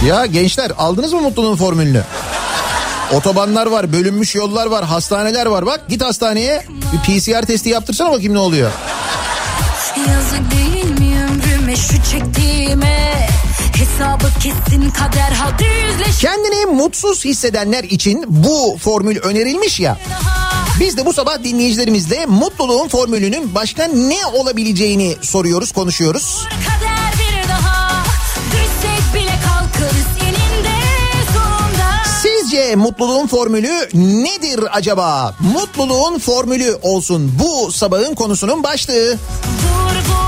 Speaker 1: Ya gençler aldınız mı mutluluğun formülünü? Otobanlar var, bölünmüş yollar var, hastaneler var. Bak git hastaneye bir PCR testi yaptırsana bakayım ne oluyor.
Speaker 5: Yazık değil mi ömrüme şu çektiğime Hesabı kesin kader hadi yüzleş
Speaker 1: Kendini mutsuz hissedenler için bu formül önerilmiş ya. Biz de bu sabah dinleyicilerimizle mutluluğun formülünün başka ne olabileceğini soruyoruz, konuşuyoruz.
Speaker 5: Kader bir daha Düşsek bile kalkarız eninde sonunda
Speaker 1: Sizce mutluluğun formülü nedir acaba? Mutluluğun formülü olsun bu sabahın konusunun başlığı.
Speaker 5: Vur vur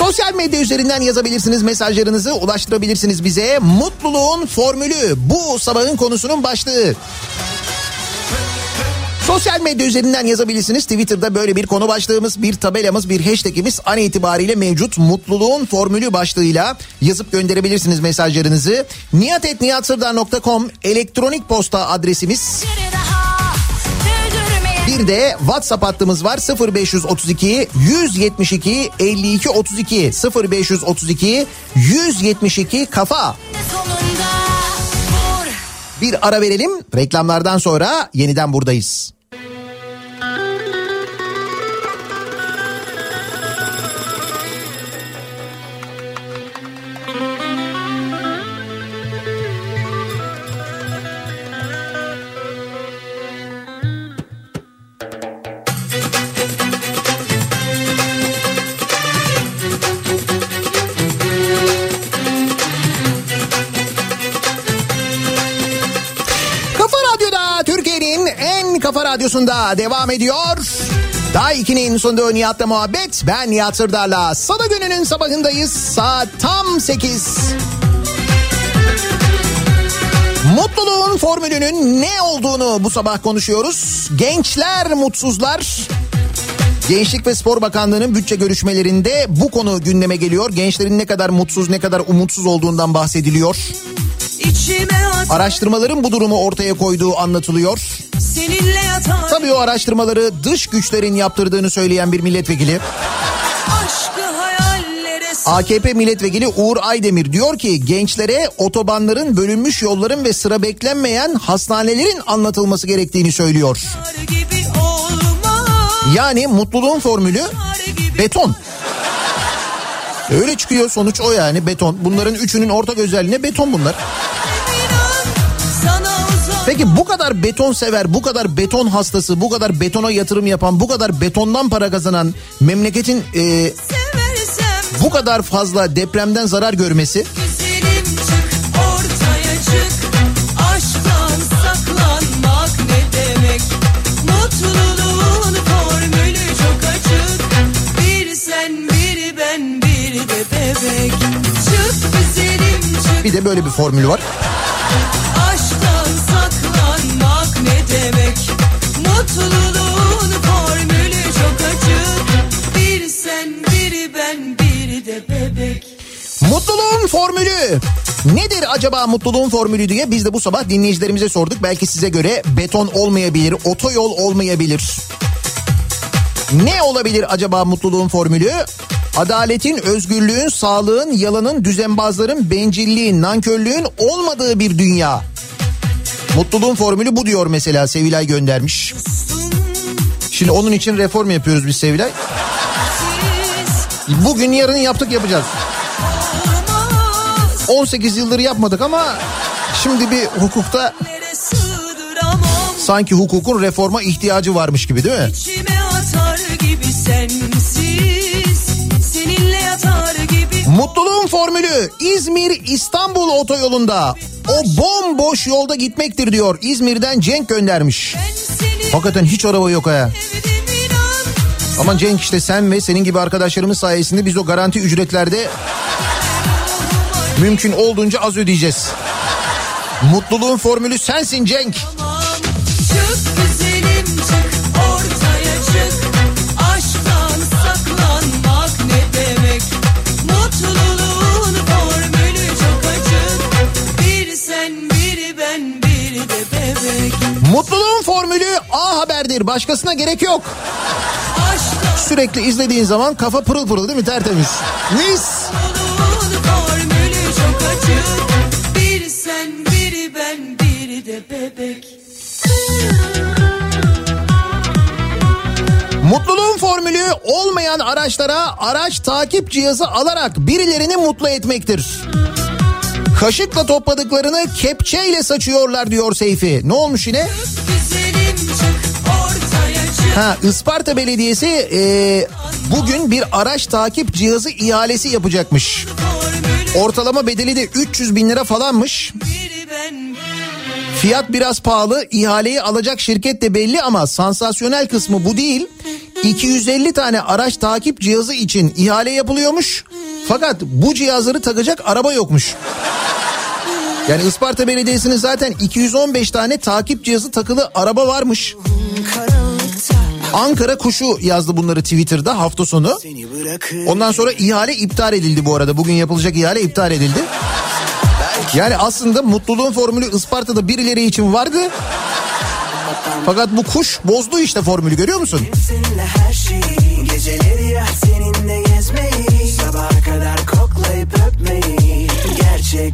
Speaker 1: Sosyal medya üzerinden yazabilirsiniz mesajlarınızı ulaştırabilirsiniz bize. Mutluluğun formülü bu sabahın konusunun başlığı. Sosyal medya üzerinden yazabilirsiniz. Twitter'da böyle bir konu başlığımız, bir tabelamız, bir hashtagimiz an itibariyle mevcut. Mutluluğun formülü başlığıyla yazıp gönderebilirsiniz mesajlarınızı. niyatetniyatsırdar.com elektronik posta adresimiz.
Speaker 5: Öldürmeye
Speaker 1: Bir de WhatsApp hattımız var 0532 172 52 32 0532 172 kafa. Bir ara verelim. Reklamlardan sonra yeniden buradayız. Radyosunda devam ediyor. Daha 2'nin sonunda Nihat'la muhabbet. Ben Nihat Sırdar'la. Salı gününün sabahındayız. Saat tam 8. Mutluluğun formülünün ne olduğunu bu sabah konuşuyoruz. Gençler mutsuzlar. Gençlik ve Spor Bakanlığı'nın bütçe görüşmelerinde bu konu gündeme geliyor. Gençlerin ne kadar mutsuz ne kadar umutsuz olduğundan bahsediliyor. Araştırmaların bu durumu ortaya koyduğu anlatılıyor. Tabii o araştırmaları dış güçlerin yaptırdığını söyleyen bir milletvekili. AKP milletvekili Uğur Aydemir diyor ki gençlere otobanların bölünmüş yolların ve sıra beklenmeyen hastanelerin anlatılması gerektiğini söylüyor. Yani mutluluğun formülü beton. Öyle çıkıyor sonuç o yani beton. Bunların üçünün ortak özelliğine beton bunlar. Peki bu kadar beton sever, bu kadar beton hastası, bu kadar betona yatırım yapan, bu kadar betondan para kazanan memleketin e, bu kadar fazla depremden zarar görmesi
Speaker 8: bir de bebek Çık güzelim çık
Speaker 1: bir de böyle bir formül var.
Speaker 8: Aşktan saklanmak ne demek Mutluluğun formülü çok açık Bir sen bir ben bir de bebek
Speaker 1: Mutluluğun formülü. Nedir acaba mutluluğun formülü diye biz de bu sabah dinleyicilerimize sorduk. Belki size göre beton olmayabilir, otoyol olmayabilir. Ne olabilir acaba mutluluğun formülü? Adaletin, özgürlüğün, sağlığın, yalanın, düzenbazların, bencilliğin, nankörlüğün olmadığı bir dünya. Mutluluğun formülü bu diyor mesela Sevilay göndermiş. Şimdi onun için reform yapıyoruz biz Sevilay. Bugün yarın yaptık yapacağız. 18 yıldır yapmadık ama şimdi bir hukukta sanki hukukun reforma ihtiyacı varmış gibi değil mi?
Speaker 8: İçime atar gibi sensiz
Speaker 1: Mutluluğun formülü İzmir İstanbul otoyolunda o bomboş yolda gitmektir diyor. İzmir'den Cenk göndermiş. Hakikaten hiç araba yok ha.
Speaker 8: sevdim inan
Speaker 1: Ama Cenk işte sen ve senin gibi arkadaşlarımız sayesinde biz o garanti ücretlerde mümkün olduğunca az ödeyeceğiz. Mutluluğun formülü sensin Cenk.
Speaker 8: Mutluluğun formülü
Speaker 1: A Haber'dir. Başkasına gerek yok. Sürekli izlediğin zaman kafa pırıl pırıl değil mi? Tertemiz. Mis.
Speaker 8: Bir sen bir ben bir de bebek
Speaker 1: Mutluluğun formülü olmayan araçlara araç takip cihazı alarak birilerini mutlu etmektir. Kaşıkla topladıklarını kepçeyle saçıyorlar diyor Seyfi. Ne olmuş yine? Ha Isparta Belediyesi e, bugün bir araç takip cihazı ihalesi yapacakmış. Ortalama bedeli de 300 bin lira falanmış. Fiyat biraz pahalı. ihaleyi alacak şirket de belli ama sansasyonel kısmı bu değil. 250 tane araç takip cihazı için ihale yapılıyormuş. Fakat bu cihazları takacak araba yokmuş. Yani Isparta Belediyesi'nin zaten 215 tane takip cihazı takılı araba varmış. Ankara kuşu yazdı bunları Twitter'da hafta sonu. Ondan sonra ihale iptal edildi bu arada. Bugün yapılacak ihale iptal edildi. Yani aslında mutluluğun formülü Isparta'da birileri için vardı. Fakat bu kuş bozdu işte formülü görüyor musun?
Speaker 9: Her şeyi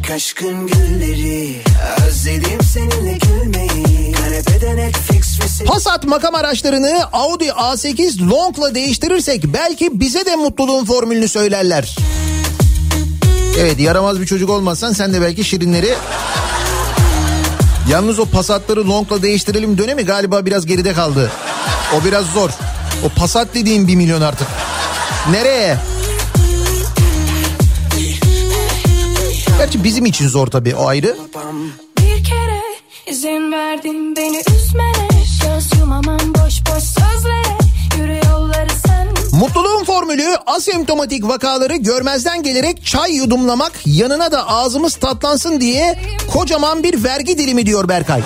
Speaker 9: Gerçek aşkın gülleri Özledim seninle gülmeyi Kanepede Netflix ve
Speaker 1: Passat makam araçlarını Audi A8 Long'la değiştirirsek belki bize de mutluluğun formülünü söylerler. Evet yaramaz bir çocuk olmazsan sen de belki şirinleri... Yalnız o Passat'ları Long'la değiştirelim dönemi galiba biraz geride kaldı. O biraz zor. O Passat dediğin bir milyon artık. Nereye? Gerçi bizim için zor tabii o ayrı.
Speaker 5: Bir kere izin verdin beni üzmene Göz yumamam boş boş sözlere Yürü yolları sen
Speaker 1: Mutluluğun formülü asemptomatik vakaları görmezden gelerek çay yudumlamak yanına da ağzımız tatlansın diye kocaman bir vergi dilimi diyor Berkay.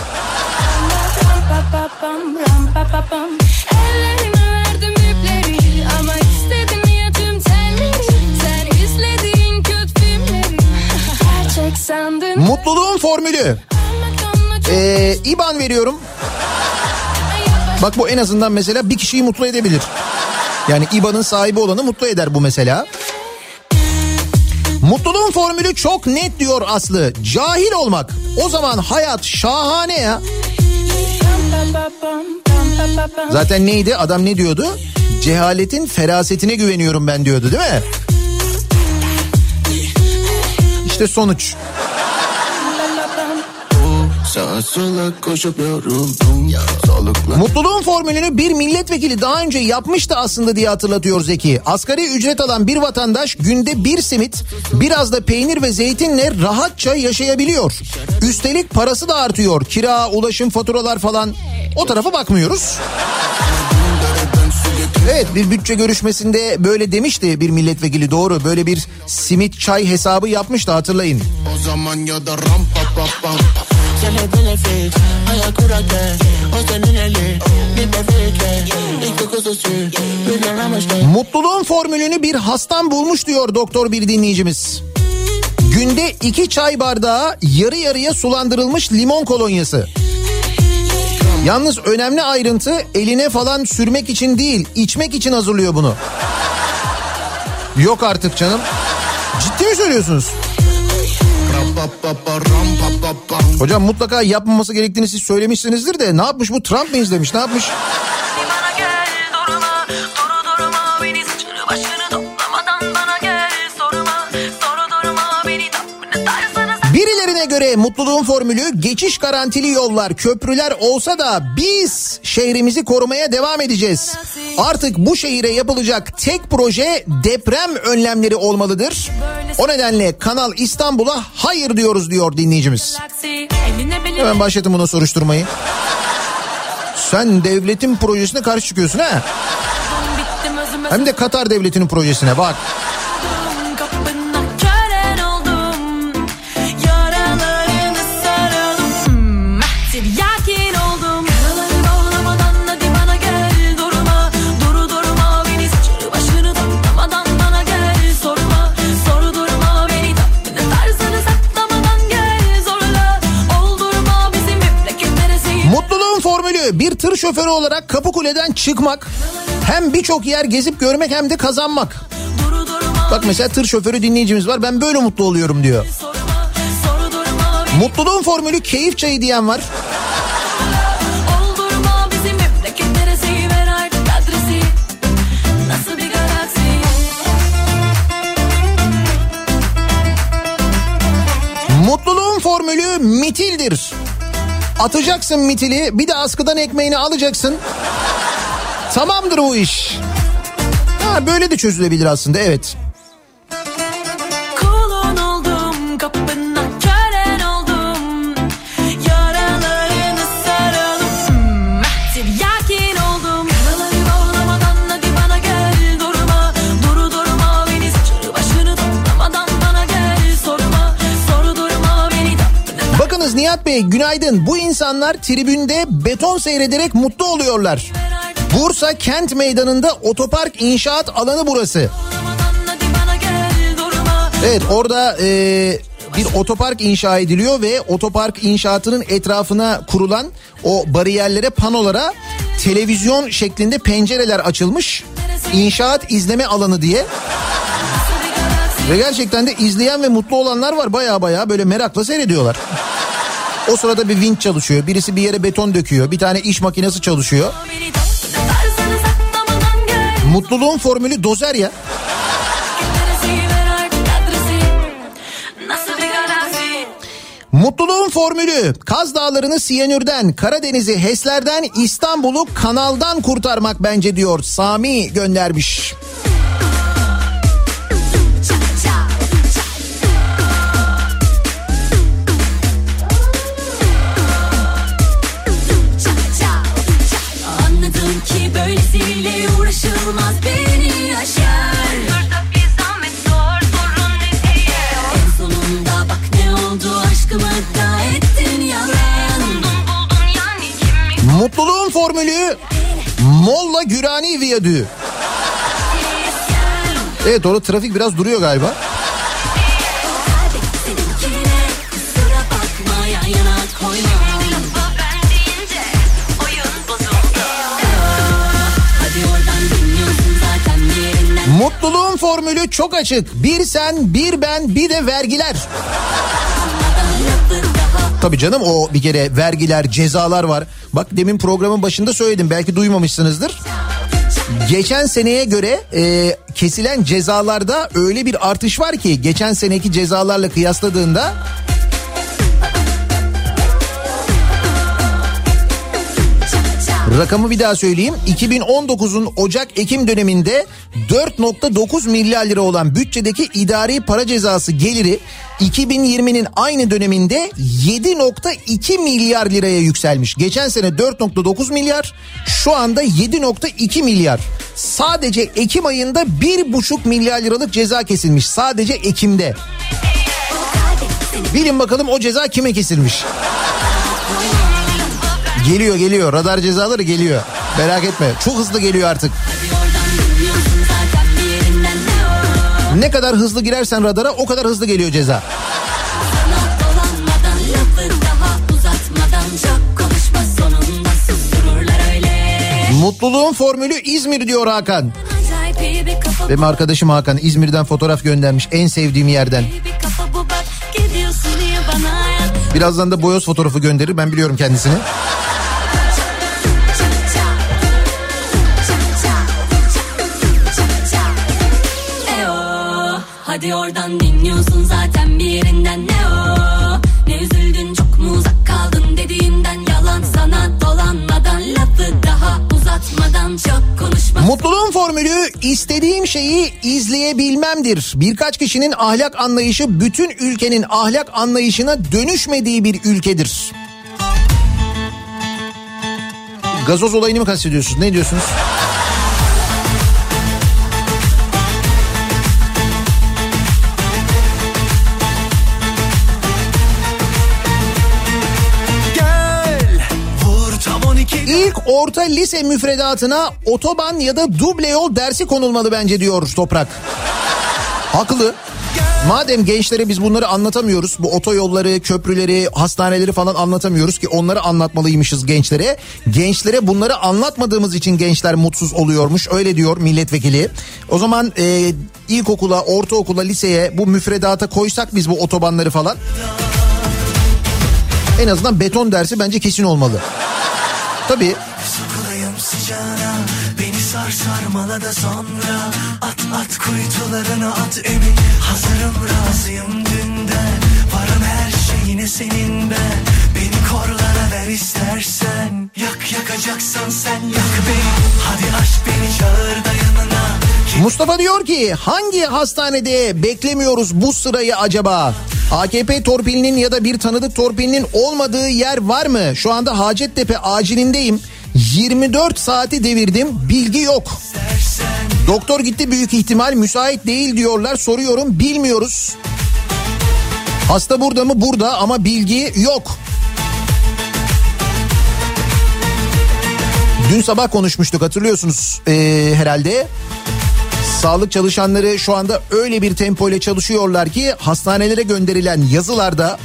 Speaker 1: Mutluluğun formülü. Ee, İban veriyorum. Bak bu en azından mesela bir kişiyi mutlu edebilir. Yani İBAN'ın sahibi olanı mutlu eder bu mesela. Mutluluğun formülü çok net diyor Aslı. Cahil olmak. O zaman hayat şahane ya. Zaten neydi? Adam ne diyordu? Cehaletin ferasetine güveniyorum ben diyordu değil mi? İşte sonuç.
Speaker 9: Sağa sola koşup yoruldum Sağlıkla
Speaker 1: Mutluluğun formülünü bir milletvekili daha önce yapmıştı aslında diye hatırlatıyor Zeki. Asgari ücret alan bir vatandaş günde bir simit, biraz da peynir ve zeytinle rahatça yaşayabiliyor. Üstelik parası da artıyor. Kira, ulaşım, faturalar falan. O tarafa bakmıyoruz. Evet bir bütçe görüşmesinde böyle demişti bir milletvekili doğru. Böyle bir simit çay hesabı yapmıştı hatırlayın.
Speaker 9: O zaman ya da ram pa pa pam Se le benefit kurake O senin eli Bir bebekle İlk kokusu sür
Speaker 1: Mutluluğun formülünü bir hastam bulmuş diyor doktor bir dinleyicimiz. Günde iki çay bardağı yarı yarıya sulandırılmış limon kolonyası. Yalnız önemli ayrıntı eline falan sürmek için değil içmek için hazırlıyor bunu. Yok artık canım. Ciddi mi söylüyorsunuz? Hocam mutlaka yapmaması gerektiğini siz söylemişsinizdir de ne yapmış bu Trump mı izlemiş ne yapmış? Göre mutluluğun formülü geçiş garantili yollar, köprüler olsa da biz şehrimizi korumaya devam edeceğiz. Artık bu şehire yapılacak tek proje deprem önlemleri olmalıdır. O nedenle Kanal İstanbul'a hayır diyoruz diyor dinleyicimiz. Hemen başlatın buna soruşturmayı. Sen devletin projesine karşı çıkıyorsun ha? Hem de Katar devletinin projesine bak. Formülü bir tır şoförü olarak Kapıkule'den çıkmak hem birçok yer gezip görmek hem de kazanmak. Bak mesela tır şoförü dinleyicimiz var ben böyle mutlu oluyorum diyor. Mutluluğun formülü keyif çayı diyen var. Mutluluğun formülü mitildir. Atacaksın mitili bir de askıdan ekmeğini alacaksın. Tamamdır bu iş. Ha, böyle de çözülebilir aslında evet. Nihat Bey günaydın. Bu insanlar tribünde beton seyrederek mutlu oluyorlar. Bursa kent meydanında otopark inşaat alanı burası. Evet orada e, bir otopark inşa ediliyor ve otopark inşaatının etrafına kurulan o bariyerlere panolara televizyon şeklinde pencereler açılmış. İnşaat izleme alanı diye. Ve gerçekten de izleyen ve mutlu olanlar var baya baya böyle merakla seyrediyorlar. O sırada bir vinç çalışıyor. Birisi bir yere beton döküyor. Bir tane iş makinesi çalışıyor. Mutluluğun formülü dozer ya. Mutluluğun formülü Kaz Dağları'nı Siyanür'den, Karadeniz'i HES'lerden, İstanbul'u kanaldan kurtarmak bence diyor. Sami göndermiş.
Speaker 5: Anladım
Speaker 1: Molla Gürani Viyadüğü. Evet orada trafik biraz duruyor galiba. Mutluluğun formülü çok açık. Bir sen, bir ben, bir de vergiler. Tabii canım o bir kere vergiler, cezalar var. Bak demin programın başında söyledim belki duymamışsınızdır. Geçen seneye göre e, kesilen cezalarda öyle bir artış var ki geçen seneki cezalarla kıyasladığında Rakamı bir daha söyleyeyim. 2019'un Ocak-Ekim döneminde 4.9 milyar lira olan bütçedeki idari para cezası geliri 2020'nin aynı döneminde 7.2 milyar liraya yükselmiş. Geçen sene 4.9 milyar, şu anda 7.2 milyar. Sadece Ekim ayında 1.5 milyar liralık ceza kesilmiş. Sadece Ekim'de. Bilin bakalım o ceza kime kesilmiş? Geliyor geliyor radar cezaları geliyor. Merak etme çok hızlı geliyor artık.
Speaker 5: ne
Speaker 1: kadar hızlı girersen radara o kadar hızlı geliyor ceza. Mutluluğun formülü İzmir diyor Hakan. Benim arkadaşım Hakan İzmir'den fotoğraf göndermiş en sevdiğim yerden. Birazdan da boyoz fotoğrafı gönderir ben biliyorum kendisini.
Speaker 5: Hadi oradan dinliyorsun zaten bir ne o Ne üzüldün çok mu uzak kaldın dediğimden Yalan sana dolanmadan lafı daha uzatmadan çok konuşma
Speaker 1: Mutluluğun formülü istediğim şeyi izleyebilmemdir. Birkaç kişinin ahlak anlayışı bütün ülkenin ahlak anlayışına dönüşmediği bir ülkedir. Gazoz olayını mı kastediyorsunuz? Ne diyorsunuz? Orta lise müfredatına otoban ya da duble yol dersi konulmalı bence diyor Toprak. Haklı. Madem gençlere biz bunları anlatamıyoruz, bu otoyolları, köprüleri, hastaneleri falan anlatamıyoruz ki onları anlatmalıymışız gençlere. Gençlere bunları anlatmadığımız için gençler mutsuz oluyormuş, öyle diyor milletvekili. O zaman e, ilkokula, ortaokula, liseye bu müfredata koysak biz bu otobanları falan. En azından beton dersi bence kesin olmalı. Tabii
Speaker 2: sar sarmala da sonra At at kuytularına at emin Hazırım razıyım dünden Varım her şeyine senin ben Beni korlara ver istersen Yak yakacaksan sen yak beni Hadi aşk beni çağır da yanına
Speaker 1: Mustafa diyor ki hangi hastanede beklemiyoruz bu sırayı acaba? AKP torpilinin ya da bir tanıdık torpilinin olmadığı yer var mı? Şu anda Hacettepe acilindeyim. 24 saati devirdim bilgi yok. Doktor gitti büyük ihtimal müsait değil diyorlar soruyorum bilmiyoruz. Hasta burada mı? Burada ama bilgi yok. Dün sabah konuşmuştuk hatırlıyorsunuz ee, herhalde. Sağlık çalışanları şu anda öyle bir tempo ile çalışıyorlar ki hastanelere gönderilen yazılarda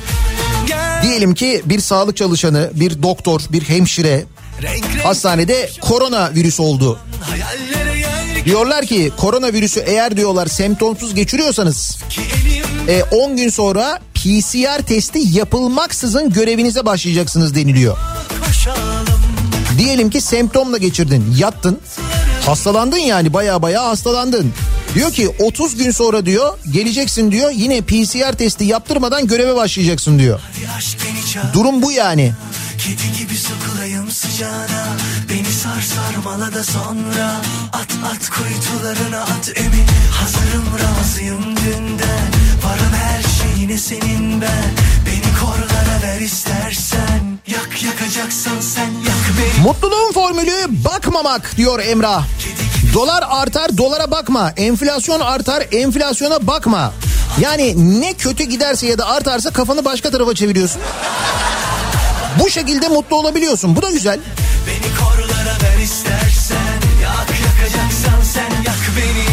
Speaker 1: diyelim ki bir sağlık çalışanı, bir doktor, bir hemşire Hastanede koronavirüs oldu.
Speaker 2: hayallere yer
Speaker 1: Diyorlar ki koronavirüsü eğer diyorlar semptomsuz geçiriyorsanız
Speaker 2: ki elim
Speaker 1: e, 10 gün sonra PCR testi yapılmaksızın görevinize başlayacaksınız deniliyor. Diyelim ki semptomla geçirdin, yattın. Hastalandın yani baya baya hastalandın. Diyor ki 30 gün sonra diyor geleceksin diyor yine PCR testi yaptırmadan göreve başlayacaksın diyor. Durum bu yani.
Speaker 2: Kedi gibi sokulayım sıcağına Beni sar sarmala da sonra At at kuytularına at emin Hazırım razıyım dünden Varım her şeyine senin ben Beni korlara ver istersen Yak yakacaksan sen yak beni
Speaker 1: Mutluluğun formülü bakmamak diyor Emrah. Dolar artar dolara bakma. Enflasyon artar enflasyona bakma. Yani ne kötü giderse ya da artarsa kafanı başka tarafa çeviriyorsun. Bu şekilde mutlu olabiliyorsun. Bu da güzel.
Speaker 2: Beni korlara ver istersen. Yak yakacaksan sen yak beni.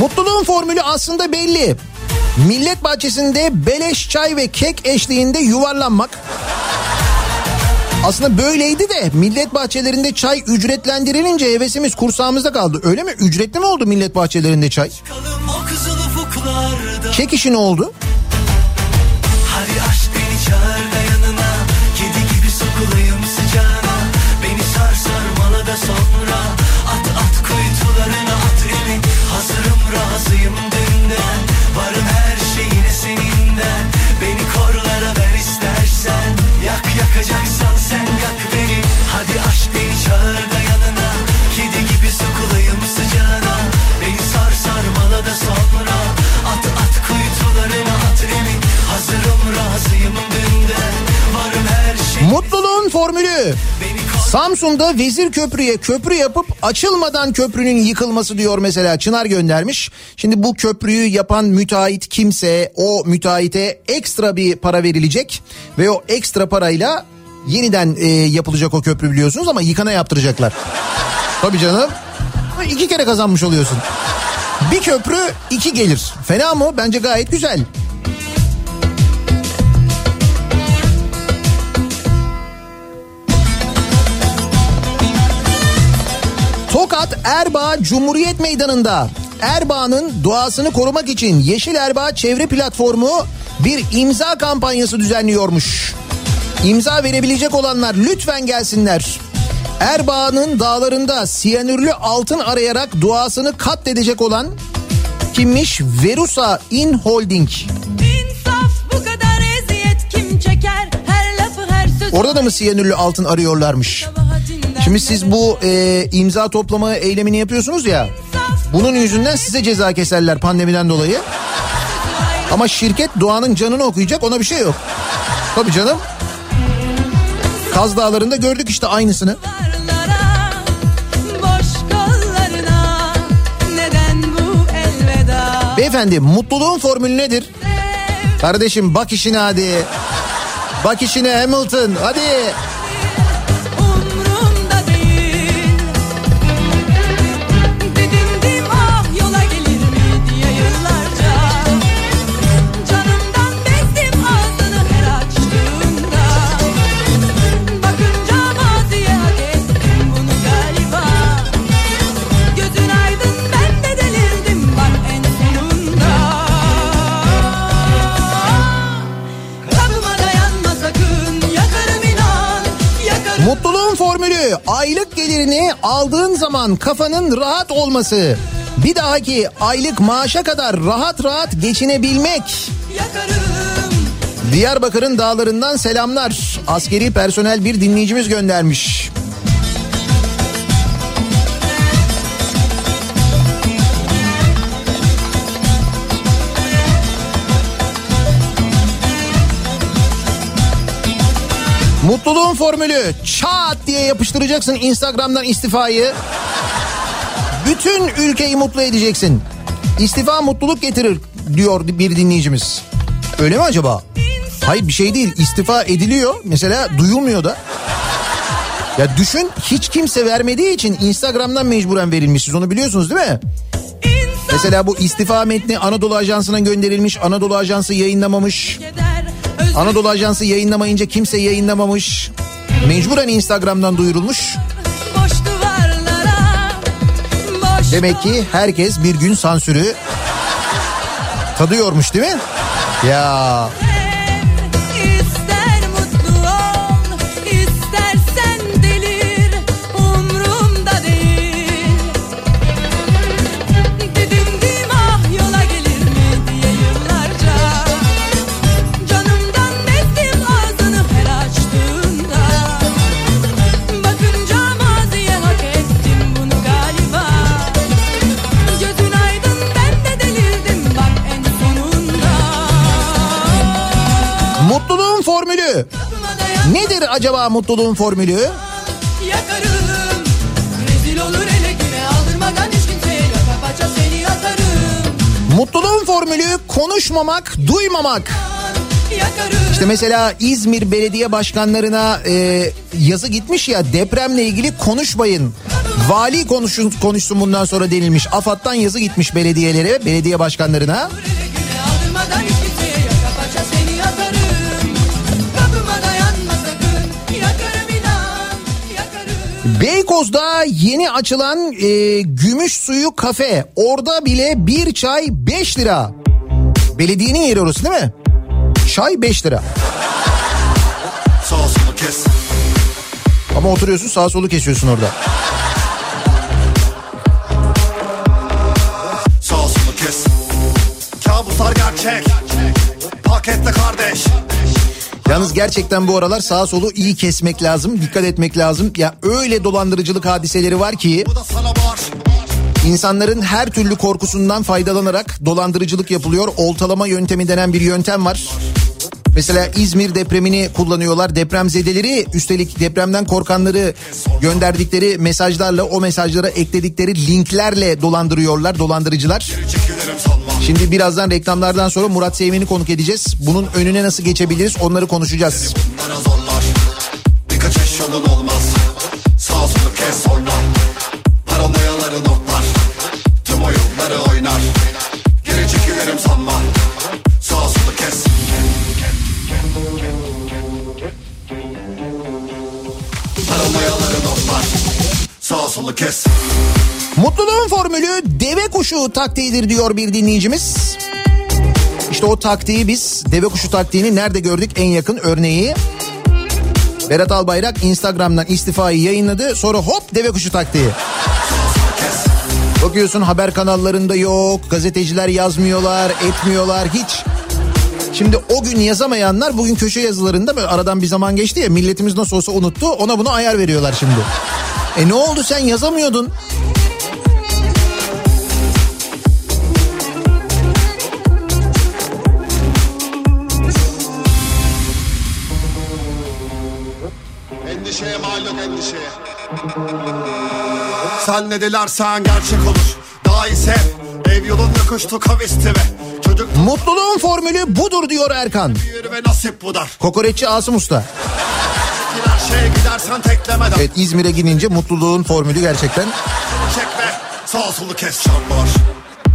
Speaker 1: Mutluluğun formülü aslında belli. Millet bahçesinde beleş çay ve kek eşliğinde yuvarlanmak. Aslında böyleydi de millet bahçelerinde çay ücretlendirilince hevesimiz kursağımızda kaldı. Öyle mi? Ücretli mi oldu millet bahçelerinde çay? Kek işi ne oldu? Samsun'da Vezir Köprü'ye köprü yapıp açılmadan köprünün yıkılması diyor mesela Çınar göndermiş. Şimdi bu köprüyü yapan müteahhit kimse o müteahhite ekstra bir para verilecek ve o ekstra parayla yeniden e, yapılacak o köprü biliyorsunuz ama yıkana yaptıracaklar. Tabii canım. İki kere kazanmış oluyorsun. Bir köprü iki gelir. Fena mı? Bence gayet güzel. Tokat Erbaa Cumhuriyet Meydanı'nda Erbaa'nın doğasını korumak için Yeşil Erbaa Çevre Platformu bir imza kampanyası düzenliyormuş. İmza verebilecek olanlar lütfen gelsinler. Erbaa'nın dağlarında siyanürlü altın arayarak doğasını katledecek olan kimmiş? Verusa In Holding.
Speaker 8: İnsaf bu kadar eziyet kim çeker her lafı her sözü.
Speaker 1: Orada da mı siyanürlü altın arıyorlarmış? Şimdi siz bu e, imza toplama eylemini yapıyorsunuz ya. Bunun yüzünden size ceza keserler pandemiden dolayı. Ama şirket doğanın canını okuyacak ona bir şey yok. Tabii canım. Kaz Dağları'nda gördük işte aynısını. Beyefendi mutluluğun formülü nedir? Kardeşim bak işine hadi. Bak işine Hamilton hadi. Mutluluğun formülü aylık gelirini aldığın zaman kafanın rahat olması. Bir dahaki aylık maaşa kadar rahat rahat geçinebilmek. Diyarbakır'ın dağlarından selamlar. Askeri personel bir dinleyicimiz göndermiş. Mutluluğun formülü çat diye yapıştıracaksın Instagram'dan istifayı. Bütün ülkeyi mutlu edeceksin. İstifa mutluluk getirir diyor bir dinleyicimiz. Öyle mi acaba? Hayır bir şey değil istifa ediliyor mesela duyulmuyor da. Ya düşün hiç kimse vermediği için Instagram'dan mecburen verilmiş siz onu biliyorsunuz değil mi? Mesela bu istifa metni Anadolu Ajansı'na gönderilmiş Anadolu Ajansı yayınlamamış. Anadolu Ajansı yayınlamayınca kimse yayınlamamış. Mecburen Instagram'dan duyurulmuş.
Speaker 8: Boş duvarlara boş
Speaker 1: Demek ki herkes bir gün sansürü tadıyormuş değil mi? Ya Nedir acaba mutluluğun formülü?
Speaker 8: Yakarım Rezil olur ele güne aldırmadan hiç kimseye yaka paça seni atarım
Speaker 1: Mutluluğun formülü konuşmamak, duymamak. İşte mesela İzmir belediye başkanlarına e, yazı gitmiş ya depremle ilgili konuşmayın. Vali konuşun, konuşsun bundan sonra denilmiş. AFAD'dan yazı gitmiş belediyelere, belediye başkanlarına.
Speaker 8: Aldırmadan
Speaker 1: Beykoz'da yeni açılan e, gümüş suyu kafe. Orada bile bir çay 5 lira. Belediyenin yeri orası değil mi? Çay 5 lira.
Speaker 10: Sağ solu kes
Speaker 1: Ama oturuyorsun sağ solu kesiyorsun orada. Yalnız gerçekten bu aralar sağ solu iyi kesmek lazım, dikkat etmek lazım. Ya öyle dolandırıcılık hadiseleri var ki insanların her türlü korkusundan faydalanarak dolandırıcılık yapılıyor. Oltalama yöntemi denen bir yöntem var. Mesela İzmir depremini kullanıyorlar. Depremzedeleri üstelik depremden korkanları gönderdikleri mesajlarla o mesajlara ekledikleri linklerle dolandırıyorlar dolandırıcılar. Şimdi birazdan reklamlardan sonra Murat Seymen'i konuk edeceğiz. Bunun önüne nasıl geçebiliriz onları konuşacağız.
Speaker 10: Zorlar eş yolun olmaz. Sağ solu kes sonra. Paranoyaları notlar Tüm oyunları oynar. Geri çekilirim sanma. Sağ solu kes. Paranoyaları notlar Sağ solu kes
Speaker 1: Mutluluğun formülü deve kuşu taktiğidir diyor bir dinleyicimiz. İşte o taktiği biz deve kuşu taktiğini nerede gördük en yakın örneği. Berat Albayrak Instagram'dan istifayı yayınladı sonra hop deve kuşu taktiği. Bakıyorsun haber kanallarında yok gazeteciler yazmıyorlar etmiyorlar hiç. Şimdi o gün yazamayanlar bugün köşe yazılarında böyle aradan bir zaman geçti ya milletimiz nasıl olsa unuttu ona buna ayar veriyorlar şimdi. E ne oldu sen yazamıyordun?
Speaker 10: Sen ne dilersen gerçek olur Daha iyi sev Ev yolun yokuştu kavisti ve Çocuk
Speaker 1: Mutluluğun formülü budur diyor Erkan.
Speaker 10: ve nasip budar
Speaker 1: Kokoreççi Asım Usta.
Speaker 10: Gidersen teklemeden
Speaker 1: Evet İzmir'e gidince mutluluğun formülü gerçekten.
Speaker 10: Çekme sağ solu kes çarpar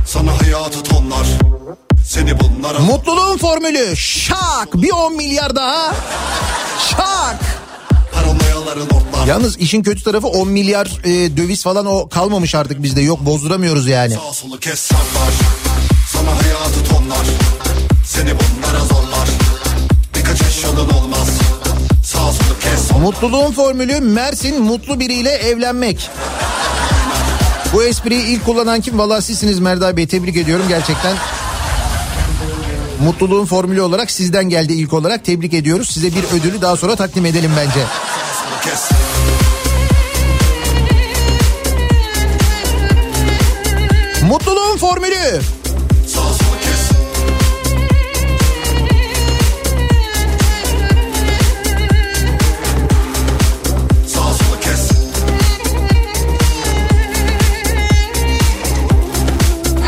Speaker 10: Sana hayatı tonlar Seni bunlara
Speaker 1: Mutluluğun formülü şak bir 10 milyar daha. Şak. Yalnız işin kötü tarafı 10 milyar e, döviz falan o kalmamış artık bizde. Yok bozduramıyoruz yani.
Speaker 10: Sağ solu kes çarpar Sana hayatı tonlar Seni bunlara zorlar Birkaç eş yolun olmaz Sağ solu kes
Speaker 1: Mutluluğun formülü Mersin mutlu biriyle evlenmek. Bu espriyi ilk kullanan kim? Valla sizsiniz Merda Bey tebrik ediyorum gerçekten. Mutluluğun formülü olarak sizden geldi ilk olarak tebrik ediyoruz. Size bir ödülü daha sonra takdim edelim bence.
Speaker 10: Kes
Speaker 1: Mutluluğun formülü.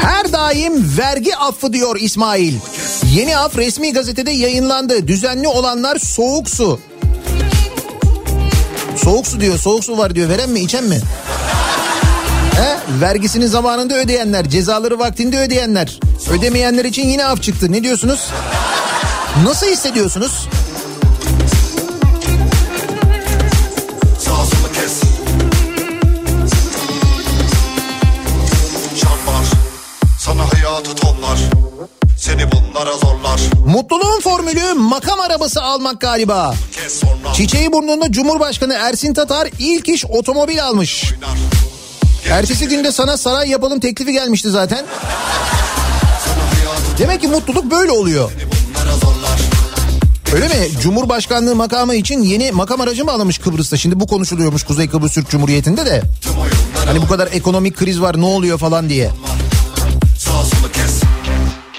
Speaker 1: Her daim vergi affı diyor İsmail. Yeni af resmi gazetede yayınlandı. Düzenli olanlar soğuk su. Soğuk su diyor. Soğuk su var diyor. Veren mi içen mi? He? Vergisini zamanında ödeyenler, cezaları vaktinde ödeyenler. Ödemeyenler için yine af çıktı. Ne diyorsunuz? Nasıl hissediyorsunuz?
Speaker 10: Sana hayatı tonlar Seni bunlara zorlar
Speaker 1: Mutluluğun formülü makam arabası almak galiba. Çiçeği burnunda Cumhurbaşkanı Ersin Tatar ilk iş otomobil almış. Ertesi günde sana saray yapalım teklifi gelmişti zaten. Demek ki mutluluk böyle oluyor. Öyle mi? Cumhurbaşkanlığı makamı için yeni makam aracı mı alınmış Kıbrıs'ta? Şimdi bu konuşuluyormuş Kuzey Kıbrıs Türk Cumhuriyeti'nde de. Hani bu kadar ekonomik kriz var ne oluyor falan diye.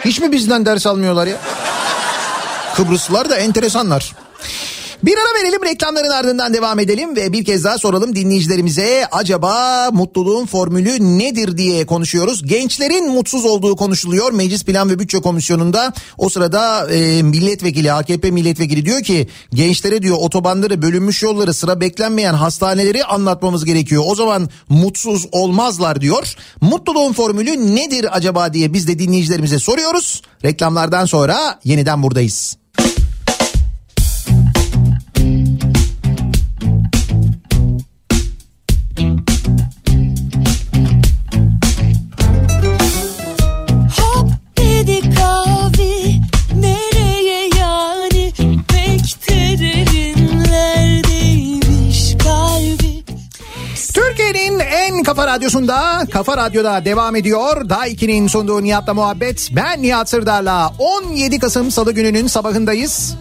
Speaker 1: Hiç mi bizden ders almıyorlar ya? Kıbrıslılar da enteresanlar. Bir ara verelim reklamların ardından devam edelim ve bir kez daha soralım dinleyicilerimize acaba mutluluğun formülü nedir diye konuşuyoruz. Gençlerin mutsuz olduğu konuşuluyor Meclis Plan ve Bütçe Komisyonu'nda. O sırada e, milletvekili AKP milletvekili diyor ki gençlere diyor otobanları bölünmüş yolları sıra beklenmeyen hastaneleri anlatmamız gerekiyor. O zaman mutsuz olmazlar diyor. Mutluluğun formülü nedir acaba diye biz de dinleyicilerimize soruyoruz. Reklamlardan sonra yeniden buradayız. Radyosunda Kafa Radyo'da devam ediyor. Daha 2'nin sunduğu Nihat'la muhabbet. Ben Nihat Sırdar'la 17 Kasım Salı gününün sabahındayız.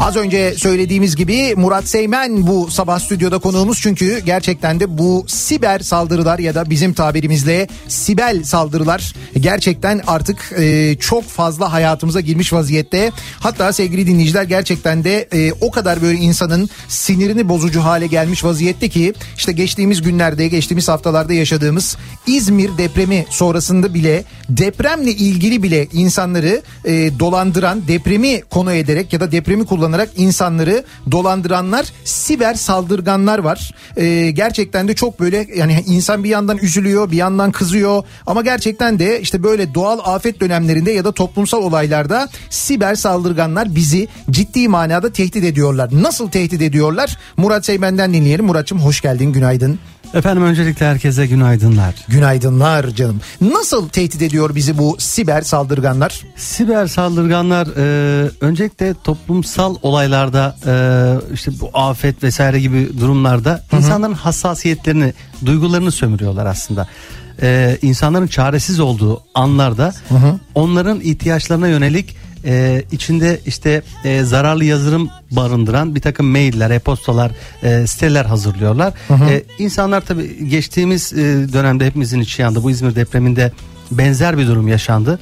Speaker 1: Az önce söylediğimiz gibi Murat Seymen bu sabah stüdyoda konuğumuz çünkü gerçekten de bu siber saldırılar ya da bizim tabirimizle sibel saldırılar gerçekten artık e, çok fazla hayatımıza girmiş vaziyette. Hatta sevgili dinleyiciler gerçekten de e, o kadar böyle insanın sinirini bozucu hale gelmiş vaziyette ki işte geçtiğimiz günlerde geçtiğimiz haftalarda yaşadığımız İzmir depremi sonrasında bile depremle ilgili bile insanları e, dolandıran depremi konu ederek ya da depremi kullanarak insanları dolandıranlar siber saldırganlar var. E, gerçekten de çok böyle yani insan bir yandan üzülüyor bir yandan kızıyor ama gerçekten de işte böyle doğal afet dönemlerinde ya da toplumsal olaylarda siber saldırganlar bizi ciddi manada tehdit ediyorlar. Nasıl tehdit ediyorlar? Murat Seymen'den dinleyelim. Muratçım hoş geldin günaydın.
Speaker 7: Efendim öncelikle herkese günaydınlar.
Speaker 1: Günaydınlar canım. Nasıl tehdit ediyor bizi bu siber saldırganlar?
Speaker 7: Siber saldırganlar e, öncelikle toplumsal olaylarda e, işte bu afet vesaire gibi durumlarda insanların hassasiyetlerini, duygularını sömürüyorlar aslında. E, insanların çaresiz olduğu anlarda onların ihtiyaçlarına yönelik e, içinde işte e, zararlı yazılım barındıran bir takım mailler, e-postalar, e, siteler hazırlıyorlar. E, insanlar tabii geçtiğimiz e, dönemde hepimizin içi yandı. Bu İzmir depreminde benzer bir durum yaşandı.